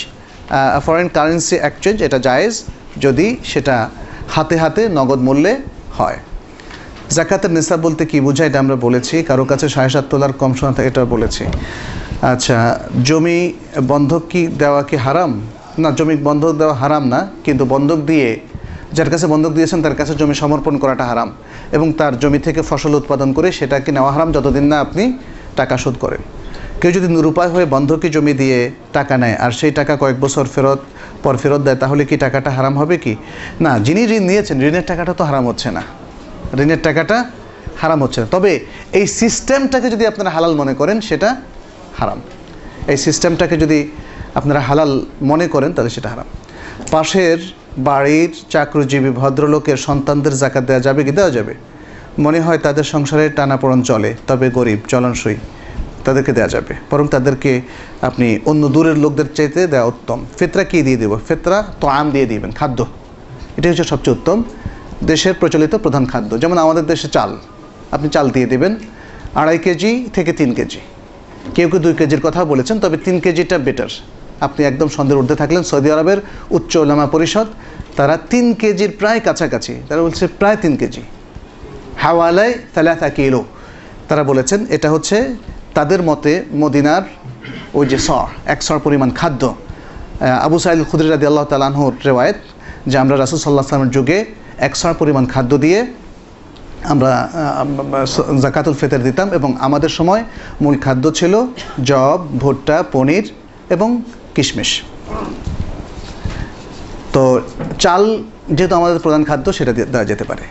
foreign currency exchange এটা জায়েজ যদি সেটা হাতে হাতে নগদ মূল্যে হয়। জাকাতের নিসাব বলতে কি বোঝায় এটা আমরা বলেছি। কারও কাছে সাড়ে সাত তোলার কম সোনা থাকে এটা বলেছি। আচ্ছা জমি বন্ধক কি দেওয়া কি হারাম? না, জমি বন্ধক দেওয়া হারাম না, কিন্তু বন্ধক দিয়ে, যার কাছে বন্ধক দিয়েছেন তার কাছে জমি সমর্পণ করাটা হারাম। এবং তার জমি থেকে ফসল উৎপাদন করে সেটাকে নেওয়া হারাম যতদিন না আপনি টাকা শোধ করেন। কেউ যদি নিরুপায় হয়ে বন্ধকি জমি দিয়ে টাকা নেয়, আর সেই টাকা কয়েক বছর ফেরত পর ফেরত দেয়, তাহলে কি টাকাটা হারাম হবে কি? না, যিনি ঋণ নিয়েছেন, ঋণের টাকাটা তো হারাম হচ্ছে না। ঋণের টাকাটা হারাম হচ্ছে না। তবে এই সিস্টেমটাকে যদি আপনারা হালাল মনে করেন, সেটা হারাম। এই সিস্টেমটাকে যদি আপনারা হালাল মনে করেন, তাহলে সেটা হারাম। পাশের বাড়ির চাকরিজীবী ভদ্রলোকের সন্তানদের জাকাত দেওয়া যাবে কি? দেওয়া যাবে। মনে হয় তাদের সংসারে টানাপোড়ন চলে, তবে গরিব, চলনসই। তাদেরকে দেওয়া যাবে। বরং তাদেরকে আপনি অন্য দূরের লোকদের চাইতে দেওয়া উত্তম। ফেতরা কী দিয়ে দেবো? ফেতরা তো আম দিয়ে দিবেন, খাদ্য। এটাই হচ্ছে সবচেয়ে উত্তম। দেশের প্রচলিত প্রধান খাদ্য। যেমন আমাদের দেশে চাল। আপনি চাল দিয়ে দেবেন আড়াই কেজি থেকে তিন কেজি। কেউ কেউ দুই কেজির কথা বলেছেন, তবে তিন কেজিটা বেটার আপনি একদম সন্ধ্যের ঊর্ধ্বে থাকলেন, সৌদি আরবের উচ্চ ওলামা পরিষদ, তারা তিন কেজির প্রায় কাছাকাছি, তারা বলছে প্রায় তিন কেজি। হাওয়ালায় তালাতা কিলো। তারা বলেছেন, এটা হচ্ছে তাদের মতে মদিনার ওই যে স এক সর পরিমাণ খাদ্য আবু সাইল খুদরি রাদি আল্লাহ তালাহুর রেওয়ায়ত যে আমরা রাসুল সাল্লাহ আসলামের যুগে একশো পরিমাণ খাদ্য দিয়ে আমরা জাকাতুল ফেতের দিতাম এবং আমাদের সময় মূল খাদ্য ছিল জব, ভুট্টা, পনির এবং কিশমিশ। তো চাল যেহেতু আমাদের প্রধান খাদ্য, সেটা দেওয়া যেতে পারে।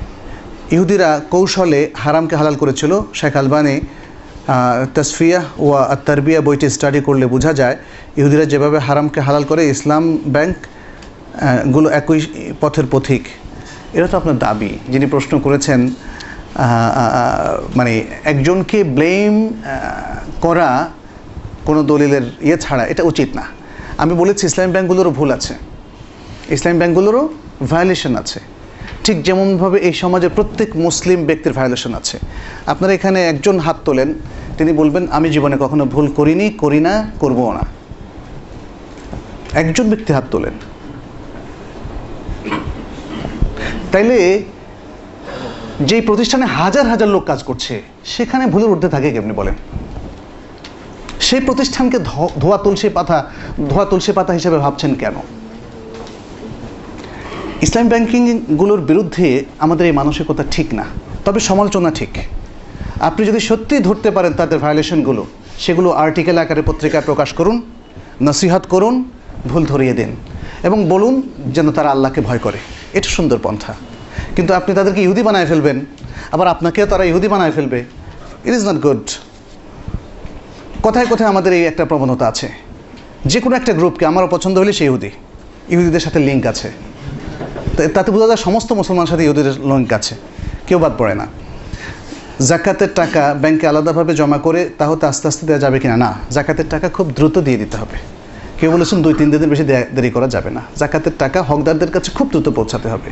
ইহুদিরা কৌশলে হারামকে হালাল করেছিল। শেখ আলবানি তসফিয়া ও তারবিয়া বইটি স্টাডি করলে বোঝা যায়, ইহুদিরা যেভাবে হারামকে হালাল করে ইসলাম ব্যাংকগুলো একই পথের পথিক। এটা তো আপনার দাবি, যিনি প্রশ্ন করেছেন মানে একজনকে ব্লেম করা কোনো দলিলের ইয়ে ছাড়া এটা উচিত না। আমি বলেছি, ইসলামী ব্যাংকগুলোরও ভুল আছে। ইসলামী ব্যাংকগুলোরও ভায়োলেশন আছে। ঠিক যেমনভাবে এই সমাজের প্রত্যেক মুসলিম ব্যক্তির ভায়োলেশন আছে। আপনারা এখানে একজন হাত তোলেন, তিনি বলবেন, আমি জীবনে কখনো ভুল করিনি, করি না, করবও না। একজন ব্যক্তি হাত তোলেন। তাইলে যেই প্রতিষ্ঠানে হাজার হাজার লোক কাজ করছে, সেখানে ভুলের ঊর্ধ্বে থাকে কেমনি বলেন? সেই প্রতিষ্ঠানকে ধোয়া তুলসী পাতা, ধোয়া তুলসী পাতা হিসেবে ভাবছেন কেন? ইসলাম ব্যাংকিংগুলোর বিরুদ্ধে আমাদের এই মানসিকতা ঠিক না, তবে সমালোচনা ঠিক। আপনি যদি সত্যিই ধরতে পারেন তাদের ভায়োলেশনগুলো সেগুলো আর্টিকেল আকারে পত্রিকায় প্রকাশ করুন, নসিহাত করুন, ভুল ধরিয়ে দিন, এবং বলুন যেন তারা আল্লাহকে ভয় করে। এটা সুন্দর পন্থা। কিন্তু আপনি তাদেরকে ইহুদি বানায় ফেলবেন, আবার আপনাকেও তারা ইহুদি বানায় ফেলবে। ইট ইজ নট গুড কোথায় কোথায় আমাদের এই একটা প্রবণতা আছে? যে কোনো একটা গ্রুপকে আমারও পছন্দ হলে সে ইহুদি। ইহুদিদের সাথে লিঙ্ক আছে। তাতে বোঝা যায় সমস্ত মুসলমান সাথে ইহুদিদের লিঙ্ক আছে। কেউ বাদ পড়ে না। জাকাতের টাকা ব্যাংকে আলাদাভাবে জমা করে তা হতে আস্তে আস্তে দেওয়া যাবে কিনা? না, জাকাতের টাকা খুব দ্রুত দিয়ে দিতে হবে। কেউ বলেছেন দুই, তিন দিনের বেশি দেরি করা যাবে না। জাকাতের টাকা হকদারদের কাছে খুব দ্রুত পৌঁছাতে হবে।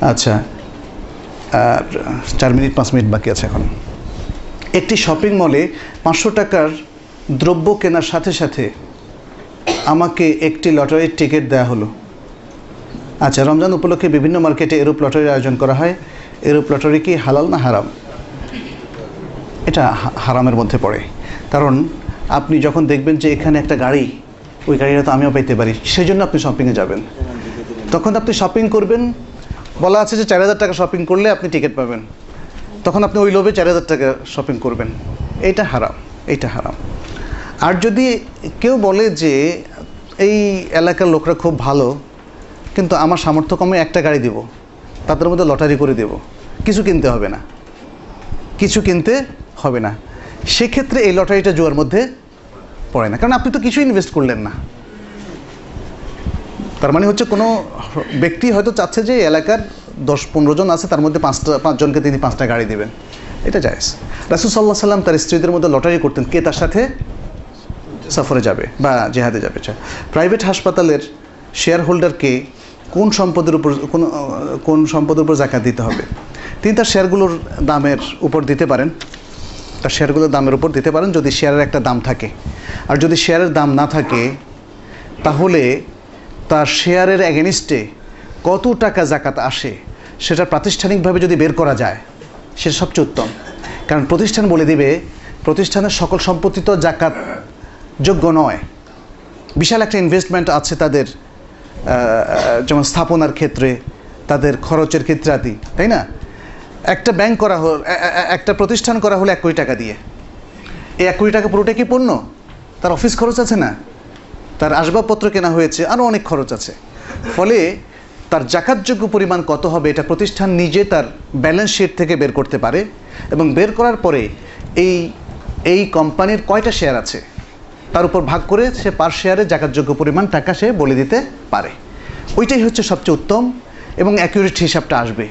আচ্ছা আর চার মিনিট, পাঁচ মিনিট বাকি আছে এখন। একটি শপিং মলে পাঁচশো টাকার দ্রব্য কেনার সাথে সাথে আমাকে একটি লটারির টিকিট দেওয়া হলো। আচ্ছা রমজান উপলক্ষে বিভিন্ন মার্কেটে এরূপ লটারির আয়োজন করা হয়। এরূপ লটারি কি হালাল না হারাম? এটা হারামের মধ্যে পড়ে। কারণ আপনি যখন দেখবেন যে এখানে একটা গাড়ি, ওই গাড়িটা তো আমিও পেতে পারি সেই জন্য আপনি শপিংয়ে যাবেন। তখন আপনি শপিং করবেন, বলা আছে যে চার হাজার টাকা শপিং করলে আপনি টিকিট পাবেন। তখন আপনি ওই লোভে চার হাজার টাকা শপিং করবেন। এইটা হারাম এইটা হারাম। আর যদি কেউ বলে যে এই এলাকার লোকরা খুব ভালো কিন্তু আমার সামর্থ্য কমে একটা গাড়ি দিব। তাদের মধ্যে লটারি করে দেব। কিছু কিনতে হবে না। কিছু কিনতে হবে না। সেক্ষেত্রে এই লটারিটা জুয়ার মধ্যে পড়ে না। কারণ আপনি তো কিছু ইনভেস্ট করলেন না। তার মানে হচ্ছে কোনো ব্যক্তি হয়তো চাচ্ছে যে এলাকার দশ পনেরো জন আছে, তার মধ্যে পাঁচটা, পাঁচজনকে তিনি পাঁচটা গাড়ি দেবেন। এটা জায়েজ। রাসুল সাল্লাহ সাল্লাম তার স্ত্রীদের মধ্যে লটারি করতেন। কে তার সাথে? সফরে যাবে বা জেহাদে যাবে। প্রাইভেট হাসপাতালের শেয়ার হোল্ডারকে কোন সম্পদের উপর, কোন কোন সম্পদের উপর জাকাত দিতে হবে? তিনি তার শেয়ারগুলোর দামের উপর দিতে পারেন। তার শেয়ারগুলোর দামের উপর দিতে পারেন যদি শেয়ারের একটা দাম থাকে। আর যদি শেয়ারের দাম না থাকে, তাহলে তার শেয়ারের অ্যাগেনিস্টে কত টাকা জাকাত আসে সেটা প্রাতিষ্ঠানিকভাবে যদি বের করা যায়, সেটা সবচেয়ে উত্তম। কারণ প্রতিষ্ঠান বলে দিবে, প্রতিষ্ঠানের সকল সম্পত্তি তো জাকাত যোগ্য নয়। বিশাল একটা ইনভেস্টমেন্ট আছে তাদের যেমন স্থাপনার ক্ষেত্রে, তাদের খরচের ক্ষেত্রে আদি, তাই না? একটা ব্যাংক করা হল একটা প্রতিষ্ঠান করা হলো এক কোটি টাকা দিয়ে। এই এক কোটি টাকা পুরোটা কি পণ্য? তার অফিস খরচ আছে না? তার আসবাবপত্র কেনা হয়েছে আরও অনেক খরচ আছে। ফলে তার জাকাতযোগ্য পরিমাণ কত হবে এটা প্রতিষ্ঠান নিজে তার ব্যালেন্স শিট থেকে বের করতে পারে এবং বের করার পরে এই এই কোম্পানির কয়টা শেয়ার আছে? তার উপর ভাগ করে সে পার শেয়ারে জাকাতযোগ্য পরিমাণ টাকা সে বলে দিতে পারে। ওইটাই হচ্ছে সবচেয়ে উত্তম এবং অ্যাকিউরেট হিসাবটা আসবে।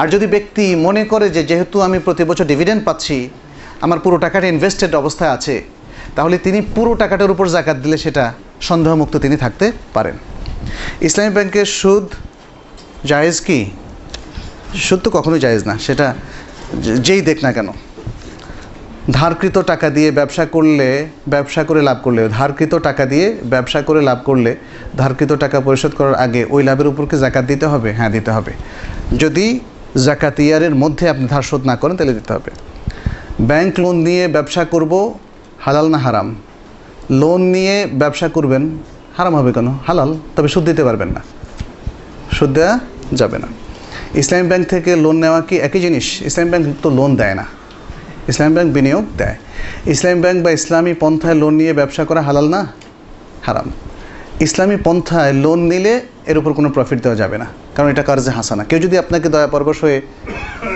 আর যদি ব্যক্তি মনে করে যে যেহেতু আমি প্রতি বছর ডিভিডেন্ড পাচ্ছি, আমার পুরো টাকাটা ইনভেস্টেড অবস্থায় আছে, তাহলে তিনি পুরো টাকাটার উপর জাকাত দিলে সেটা সন্দেহমুক্ত তিনি থাকতে পারেন। ইসলামী ব্যাংকের সুদ জায়েজ কি? সুদ তো কখনোই জায়েজ না, সেটা যেই দেখ না কেন। ধারকৃত টাকা দিয়ে ব্যবসা করলে ব্যবসা করে লাভ করলে, ধারকৃত টাকা দিয়ে ব্যবসা করে লাভ করলে ধারকৃত টাকা পরিশোধ করার আগে ওই লাভের উপর কি জাকাত দিতে হবে? হ্যাঁ দিতে হবে। যদি জাকাত ইয়ারের মধ্যে আপনি ধার শোধ না করেন, তাহলে দিতে হবে। ব্যাংক লোন নিয়ে ব্যবসা করব, হালাল না হারাম? লোন নিয়ে ব্যবসা করবেন, হারাম হবে কেন? হালাল, তবে সুদ দিতে পারবেন না। সুদ দেওয়া যাবে না। ইসলামী ব্যাংক থেকে লোন নেওয়া কি একই জিনিস? ইসলামী ব্যাংক তো লোন দেয় না। ইসলামী ব্যাংক বিনিয়োগ দেয়। ইসলামী ব্যাংক বা ইসলামী পন্থায় লোন নিয়ে ব্যবসা করা হালাল না? হারাম। ইসলামী পন্থায় লোন নিলে এর উপর কোনো প্রফিট দেওয়া যাবে না। কারণ এটা কার্যে হাসানা। কেউ যদি আপনাকে দয়া পরবশ হয়ে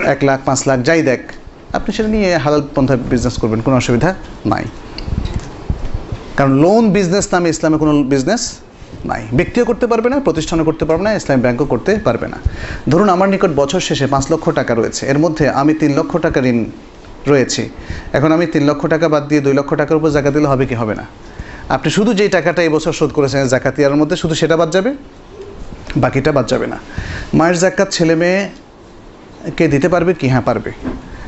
এক লাখ, পাঁচ লাখ যাই দেখ, আপনি সেটা নিয়ে হালাল পন্থায় বিজনেস করবেন, কোনো অসুবিধা নাই। কারণ লোন বিজনেস নামে ইসলামে কোনো বিজনেস নাই। ব্যক্তিও করতে পারবে না, প্রতিষ্ঠানও করতে পারবে না, ইসলামী ব্যাংকও করতে পারবে না। ধরুন আমার নিকট বছর শেষে পাঁচ লক্ষ টাকা রয়েছে। এর মধ্যে আমি তিন লক্ষ টাকা ঋণ রয়েছি। এখন আমি তিন লক্ষ টাকা বাদ দিয়ে দুই লক্ষ টাকার উপর জাকাত দিলে হবে কি হবে না? আপনি শুধু যেই টাকাটা এবছর শোধ করেছেন জাকাতিয়ার মধ্যে শুধু সেটা বাদ যাবে? বাকিটা বাদ যাবে না। মায়ের জাকাত ছেলে মেয়েকে দিতে পারবে? কি? হ্যাঁ পারবে।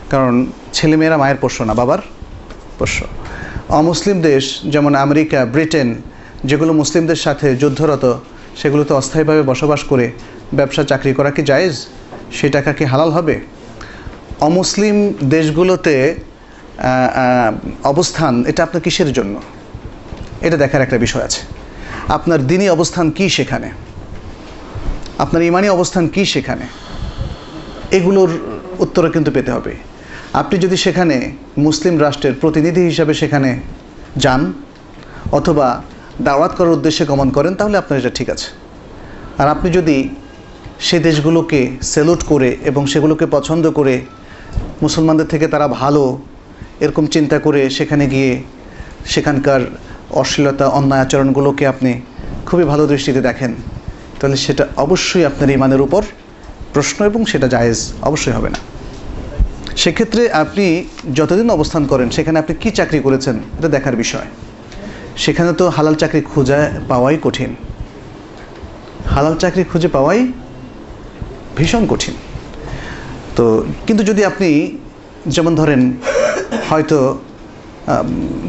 কারণ ছেলেমেয়েরা মায়ের পোষ্য না, বাবার পোষ্য। অমুসলিম দেশ যেমন আমেরিকা, ব্রিটেন, যেগুলো মুসলিমদের সাথে যুদ্ধরত, সেগুলোতে অস্থায়ীভাবে বসবাস করে ব্যবসা চাকরি করা কি জায়েজ? সেই টাকা কি হালাল হবে? অমুসলিম দেশগুলোতে অবস্থান, এটা আপনার কিসের জন্য? এটা দেখার একটা বিষয় আছে। আপনার দিনী অবস্থান কি সেখানে? আপনার ইমানি অবস্থান কি সেখানে? এগুলোর উত্তর কিন্তু পেতে হবে। আপনি যদি সেখানে মুসলিম রাষ্ট্রের প্রতিনিধি হিসাবে সেখানে যান, অথবা দাওয়াত করার উদ্দেশ্যে গমন করেন, তাহলে আপনার এটা ঠিক আছে। আর আপনি যদি সে দেশগুলোকে সেলুট করে এবং সেগুলোকে পছন্দ করে মুসলমানদের থেকে তারা ভালো এরকম চিন্তা করে সেখানে গিয়ে সেখানকার অশ্লীলতা, অন্যায় আচরণগুলোকে আপনি খুবই ভালো দৃষ্টিতে দেখেন, তাহলে সেটা অবশ্যই আপনার ইমানের উপর প্রশ্ন এবং সেটা জায়েজ অবশ্যই হবে না। সেক্ষেত্রে আপনি যতদিন অবস্থান করেন, সেখানে আপনি কি চাকরি করেছেন, এটা দেখার বিষয়। সেখানে তো হালাল চাকরি খুঁজে পাওয়াই কঠিন। হালাল চাকরি খুঁজে পাওয়াই ভীষণ কঠিন। তো, কিন্তু যদি আপনি যেমন ধরেন, হয়তো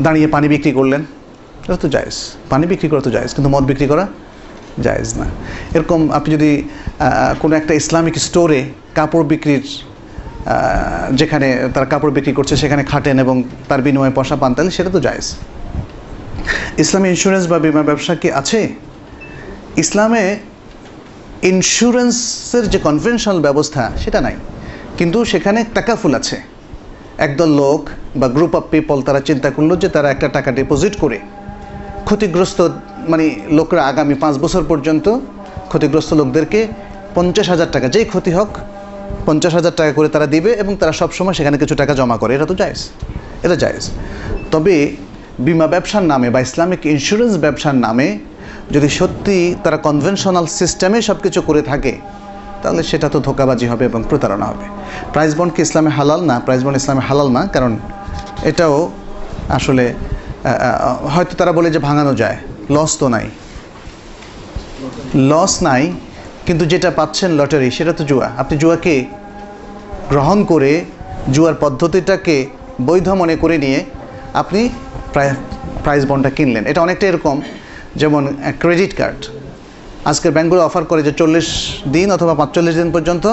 দাঁড়িয়ে পানি বিক্রি করলেন এটা তো জায়েজ। পানি বিক্রি করা তো জায়েজ, কিন্তু মদ বিক্রি করা জায়েজ না। এরকম আপনি যদি কোনো একটা ইসলামিক স্টোরে কাপড় বিক্রির যেখানে তারা কাপড় বিক্রি করছে, সেখানে খাটেন এবং তার বিনিময়ে পয়সা পান, তাহলে সেটা তো জায়েজ। ইসলামী ইন্স্যুরেন্স বা বিমা ব্যবসা কি আছে? ইসলামে ইন্স্যুরেন্সের যে কনভেনশনাল ব্যবস্থা, সেটা নাই। কিন্তু সেখানে টাকাফুল আছে। একদল লোক বা গ্রুপ অফ পিপল তারা চিন্তা করল যে তারা একটা টাকা ডিপোজিট করে। ক্ষতিগ্রস্ত মানে লোকরা আগামী পাঁচ বছর পর্যন্ত ক্ষতিগ্রস্ত লোকদেরকে পঞ্চাশ হাজার টাকা, যেই ক্ষতি হোক, পঞ্চাশ হাজার টাকা করে তারা দিবে এবং তারা সবসময় সেখানে কিছু টাকা জমা করে। এটা তো জায়েজ। এটা জায়েজ। তবে বিমা ব্যবসার নামে বা ইসলামিক ইন্স্যুরেন্স ব্যবসার নামে যদি সত্যি তারা কনভেনশনাল সিস্টেমে সব কিছু করে থাকে তাহলে সেটা তো ধোকাবাজি হবে এবং প্রতারণা হবে। প্রাইস বন্ড কি ইসলামে হালাল না? প্রাইস বন্ড ইসলামে হালাল না? কারণ এটাও আসলে হয়তো তারা বলে যে ভাঙানো যায়। লস তো নাই। লস নাই, কিন্তু যেটা পাচ্ছেন লটারি, সেটা তো জুয়া। আপনি জুয়াকে গ্রহণ করে জুয়ার পদ্ধতিটাকে বৈধ মনে করে নিয়ে আপনি প্রাইস বন্ডটা কিনলেন। এটা অনেকটা এরকম, যেমন ক্রেডিট কার্ড আজকের ব্যাঙ্কগুলো অফার করে যে চল্লিশ দিন অথবা পাঁচচল্লিশ দিন পর্যন্ত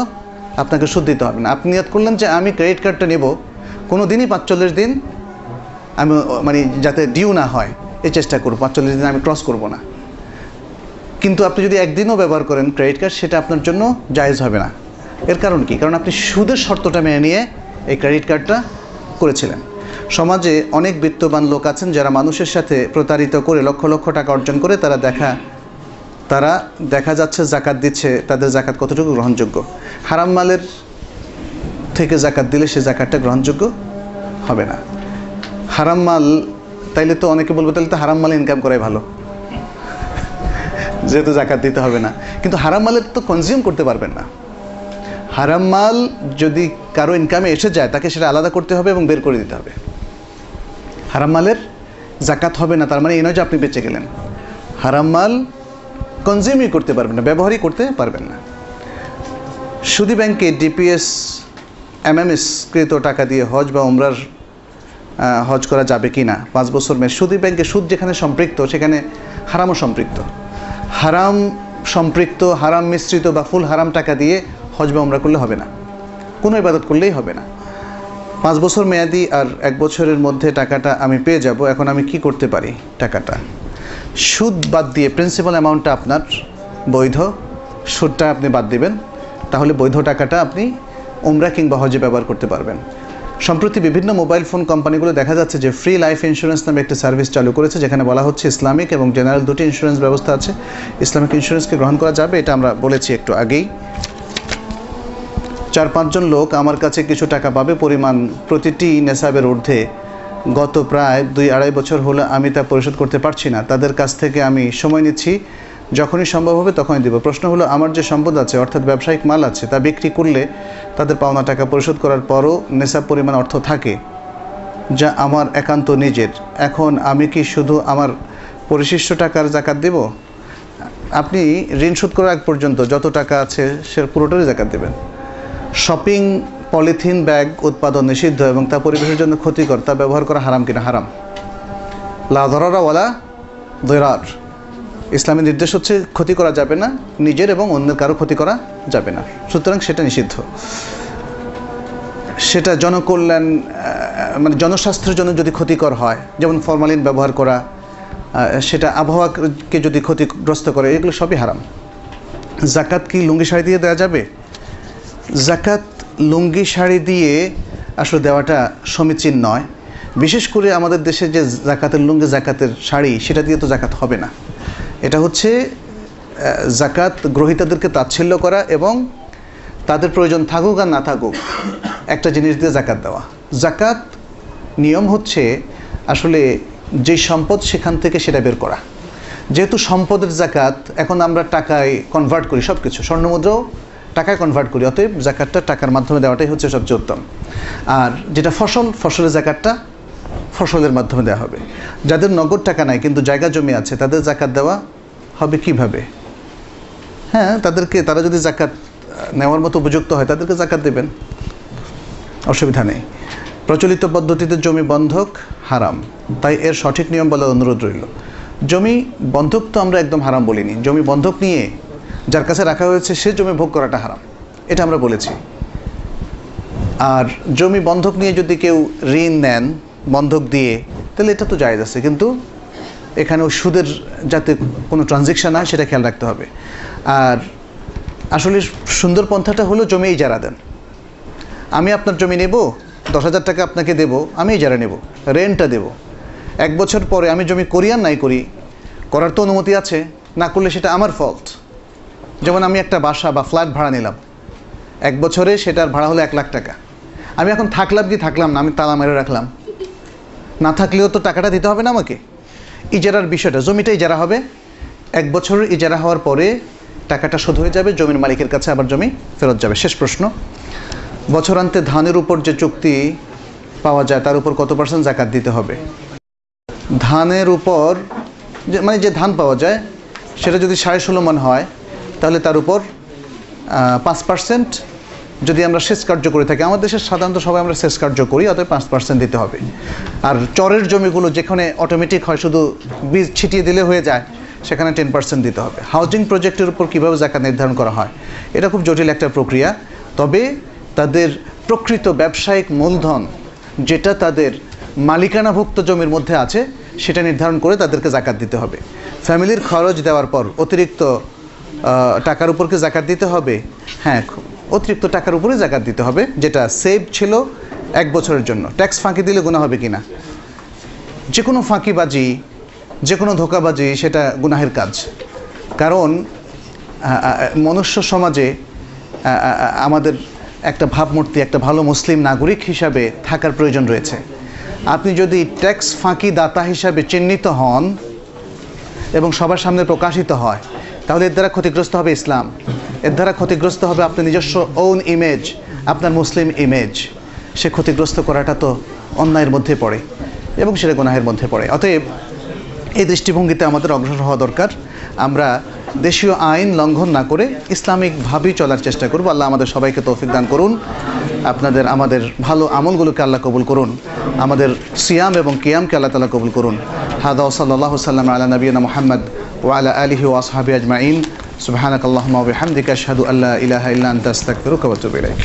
আপনাকে সুদ দিতে হবে না। আপনি নিয়ত করলেন যে আমি ক্রেডিট কার্ডটা নেব কোনো দিনই পাঁচচল্লিশ দিন আমি মানে যাতে ডিউ না হয়, এই চেষ্টা করব, পাঁচচল্লিশ দিন আমি ক্রস করব না। কিন্তু আপনি যদি একদিনও ব্যবহার করেন ক্রেডিট কার্ড সেটা আপনার জন্য জায়েজ হবে না। এর কারণ কি? কারণ আপনি সুদের শর্তটা মেনে নিয়ে এই ক্রেডিট কার্ডটা করেছিলেন। সমাজে অনেক বিত্তবান লোক আছেন যারা মানুষের সাথে প্রতারিত করে লক্ষ লক্ষ টাকা অর্জন করে তারা দেখা তারা দেখা যাচ্ছে জাকাত দিচ্ছে, তাদের জাকাত কতটুকু গ্রহণযোগ্য? হারাম মালের থেকে জাকাত দিলে সে জাকাতটা গ্রহণযোগ্য হবে না। হারাম মাল, তাইলে তো অনেকে বলবে তাহলে তো হারাম মাল ইনকাম করাই ভালো। যেহেতু জাকাত দিতে হবে না। কিন্তু হারাম মালের তো কনজিউম করতে পারবেন না। হারাম মাল যদি কারও ইনকামে এসে যায়, তাকে সেটা আলাদা করতে হবে এবং বের করে দিতে হবে। হারাম মালের জাকাত হবে না, তার মানে এই নয় যে আপনি বেঁচে গেলেন। হারাম মাল কনজিউমই করতে পারবেন না, ব্যবহারই করতে পারবেন না। সুদী ব্যাংকে ডিপিএস এমএমএস কৃত টাকা দিয়ে হজ বা উমরার হজ করা যাবে কি না? পাঁচ বছর মেয়ে সুদী ব্যাংকে সুদ যেখানে সম্পৃক্ত, সেখানে হারামও সম্পৃক্ত। হারাম সম্পৃক্ত, হারাম মিশ্রিত বা ফুল হারাম টাকা দিয়ে হজ বা উমরা করলে হবে না। কোনো ইবাদত করলেই হবে না। পাঁচ বছর মেয়াদি আর এক বছরের মধ্যে টাকাটা আমি পেয়ে যাব, এখন আমি কি করতে পারি টাকাটা? সুদ বাদ দিয়ে প্রিন্সিপাল অ্যামাউন্টটা আপনার বৈধ, সুদটা আপনি বাদ দিবেন, তাহলে বৈধ টাকাটা আপনি উমরা কিংবা হজে ব্যবহার করতে পারবেন। সম্প্রতি বিভিন্ন মোবাইল ফোন কোম্পানিগুলো দেখা যাচ্ছে যে ফ্রি লাইফ ইন্স্যুরেন্স নামে একটি সার্ভিস চালু করেছে, যেখানে বলা হচ্ছে ইসলামিক এবং জেনারেল দুটি ইন্স্যুরেন্স ব্যবস্থা আছে। ইসলামিক ইন্স্যুরেন্সকে গ্রহণ করা যাবে, এটা আমরা বলেছি একটু আগেই। চার পাঁচজন লোক আমার কাছে কিছু টাকা পাবে, পরিমাণ প্রতিটি নেশাবের ঊর্ধ্বে গত প্রায় দুই আড়াই বছর হলো আমি তা পরিশোধ করতে পারছি না। তাদের কাছ থেকে আমি সময় নিচ্ছি, যখনই সম্ভব হবে তখনই দেব। প্রশ্ন হলো, আমার যে সম্পদ আছে, অর্থাৎ ব্যবসায়িক মাল আছে, তা বিক্রি করলে তাদের পাওনা টাকা পরিশোধ করার পরও নেশাব পরিমাণ অর্থ থাকে, যা আমার একান্ত নিজের। এখন আমি কি শুধু আমার পরিশিষ্ট টাকার জাকাত দেব? আপনি ঋণ শোধ করার আগ পর্যন্ত যত টাকা আছে সে পুরোটারই জাকাত দেবেন। শপিং পলিথিন ব্যাগ উৎপাদন নিষিদ্ধ এবং তা পরিবেশের জন্য ক্ষতিকর, তা ব্যবহার করা হারাম কিনা? হারাম। লা ধরারা ওয়ালা দৈরার। ইসলামের নির্দেশ হচ্ছে ক্ষতি করা যাবে না, নিজের এবং অন্যের কারও ক্ষতি করা যাবে না। সুতরাং সেটা নিষিদ্ধ। সেটা জনকল্যাণ মানে জনস্বাস্থ্যের জন্য যদি ক্ষতিকর হয়, যেমন ফরমালিন ব্যবহার করা সেটা আবহাওয়াকে যদি ক্ষতিগ্রস্ত করে, এগুলো সবই হারাম। জাকাত কি লুঙ্গি শাড়ি দিয়ে দেওয়া যাবে? জাকাত লুঙ্গি শাড়ি দিয়ে আসলে দেওয়াটা সমীচীন নয়। বিশেষ করে আমাদের দেশে যে জাকাতের, লুঙ্গি জাকাতের শাড়ি, সেটা দিয়ে তো জাকাত হবে না। এটা হচ্ছে জাকাত গ্রহীতাদেরকে তাচ্ছিল্য করা এবং তাদের প্রয়োজন থাকুক আর না থাকুক, একটা জিনিস দিয়ে জাকাত দেওয়া। জাকাত নিয়ম হচ্ছে আসলে যে সম্পদ সেখান থেকে সেটা বের করা। যেহেতু সম্পদের জাকাত, এখন আমরা টাকায় কনভার্ট করি সব কিছু স্বর্ণমুদ্রাও টাকায় কনভার্ট করি, অতএব জাকাতটা টাকার মাধ্যমে দেওয়াটাই হচ্ছে সবচেয়ে উত্তম। আর যেটা ফসল, ফসলের জাকাতটা ফসলের মাধ্যমে দেওয়া হবে। যাদের নগদ টাকা নাই কিন্তু জায়গা জমি আছে, তাদের জাকাত দেওয়া হবে কীভাবে? হ্যাঁ তাদেরকে, তারা যদি জাকাত নেওয়ার মতো উপযুক্ত হয়, তাদেরকে জাকাত দেবেন। অসুবিধা নেই। প্রচলিত পদ্ধতিতে জমি বন্ধক হারাম। তাই এর সঠিক নিয়ম বলার অনুরোধ রইল। জমি বন্ধক তো আমরা একদম হারাম বলিনি। জমি বন্ধক নিয়ে যার কাছে রাখা হয়েছে সে জমি ভোগ করাটা হারাম। এটা আমরা বলেছি। আর জমি বন্ধক নিয়ে যদি কেউ ঋণ নেন, বন্ধক দিয়ে, তাহলে এটা তো জায়েজ আছে। কিন্তু এখানে সুদের যাতে কোনো ট্রানজেকশন হয়, সেটা খেয়াল রাখতে হবে। আর আসলে সুন্দর পন্থাটা হলো জমি ইজারা দেন। আমি আপনার জমি নেব, দশ হাজার টাকা আপনাকে দেব আমি ইজারা নেব রেন্টটা দেব। এক বছর পরে আমি জমি করি আর নাই করি, করার তো অনুমতি আছে, না করলে সেটা আমার ফল্ট যেমন আমি একটা বাসা বা ফ্ল্যাট ভাড়া নিলাম। এক বছরে সেটার ভাড়া হলো এক লাখ টাকা। আমি এখন থাকলাম কি থাকলাম না, আমি তালা মেরে রাখলাম। না থাকলেও তো টাকাটা দিতে হবে না আমাকে। ইজারার বিষয়টা জমিটা ইজারা হবে। এক বছরের ইজারা হওয়ার পরে টাকাটা শোধ হয়ে যাবে, জমির মালিকের কাছে আবার জমি ফেরত যাবে। শেষ প্রশ্ন। বছরান্তে ধানের উপর যে চুক্তি পাওয়া যায়, তার উপর কত পার্সেন্ট জাকাত দিতে হবে? ধানের উপর মানে যে ধান পাওয়া যায়, সেটা যদি সাড়ে ষোলো মন হয় তাহলে তার উপর পাঁচ পার্সেন্ট যদি আমরা সেচ কার্য করে থাকি। আমাদের দেশে সাধারণত সবাই আমরা সেচ কার্য করি, অতএব পাঁচ পার্সেন্ট দিতে হবে। আর চরের জমিগুলো যেখানে অটোমেটিক হয়, শুধু বীজ ছিটিয়ে দিলে হয়ে যায়, সেখানে টেন পার্সেন্ট দিতে হবে। হাউজিং প্রজেক্টের উপর কীভাবে জাকাত নির্ধারণ করা হয়, এটা খুব জটিল একটা প্রক্রিয়া। তবে তাদের প্রকৃত ব্যবসায়িক মূলধন যেটা তাদের মালিকানাভুক্ত জমির মধ্যে আছে, সেটা নির্ধারণ করে তাদেরকে জাকাত দিতে হবে। ফ্যামিলির খরচ দেওয়ার পর অতিরিক্ত টাকার উপরকে জাকাত দিতে হবে। হ্যাঁ অতিরিক্ত টাকার উপরে জাকাত দিতে হবে, যেটা সেভ ছিল এক বছরের জন্য। ট্যাক্স ফাঁকি দিলে গুণা হবে কিনা? যে কোনো ফাঁকিবাজি যে কোনো ধোকাবাজি, সেটা গুনাহের কাজ। কারণ মনুষ্য সমাজে আমাদের একটা ভাবমূর্তি, একটা ভালো মুসলিম নাগরিক হিসাবে থাকার প্রয়োজন রয়েছে। আপনি যদি ট্যাক্স ফাঁকি দাতা হিসাবে চিহ্নিত হন এবং সবার সামনে প্রকাশিত হয় তাহলে এর দ্বারা ক্ষতিগ্রস্ত হবে ইসলাম। এর দ্বারা ক্ষতিগ্রস্ত হবে আপনার নিজস্ব ওন ইমেজ আপনার মুসলিম ইমেজ সে ক্ষতিগ্রস্ত করাটা তো অন্যায়ের মধ্যে পড়ে এবং সেটা গুনাহের মধ্যে পড়ে। অতএব এই দৃষ্টিভঙ্গিতে আমাদের অগ্রসর হওয়া দরকার। আমরা দেশীয় আইন লঙ্ঘন না করে ইসলামিকভাবেই চলার চেষ্টা করব। আল্লাহ আমাদের সবাইকে তৌফিক দান করুন। আপনাদের, আমাদের ভালো আমলগুলোকে আল্লাহ কবুল করুন। আমাদের সিয়াম এবং কিয়ামকে আল্লাহ তালা কবুল করুন। হাদা সাল্লাহ সাল্লাম আলা নবীনা মোহাম্মদ وعلى آله وأصحابه أجمعين. سبحانك اللهم وبحمدك أشهد أن لا إله إلا أنت أستغفرك وأتوب إليك.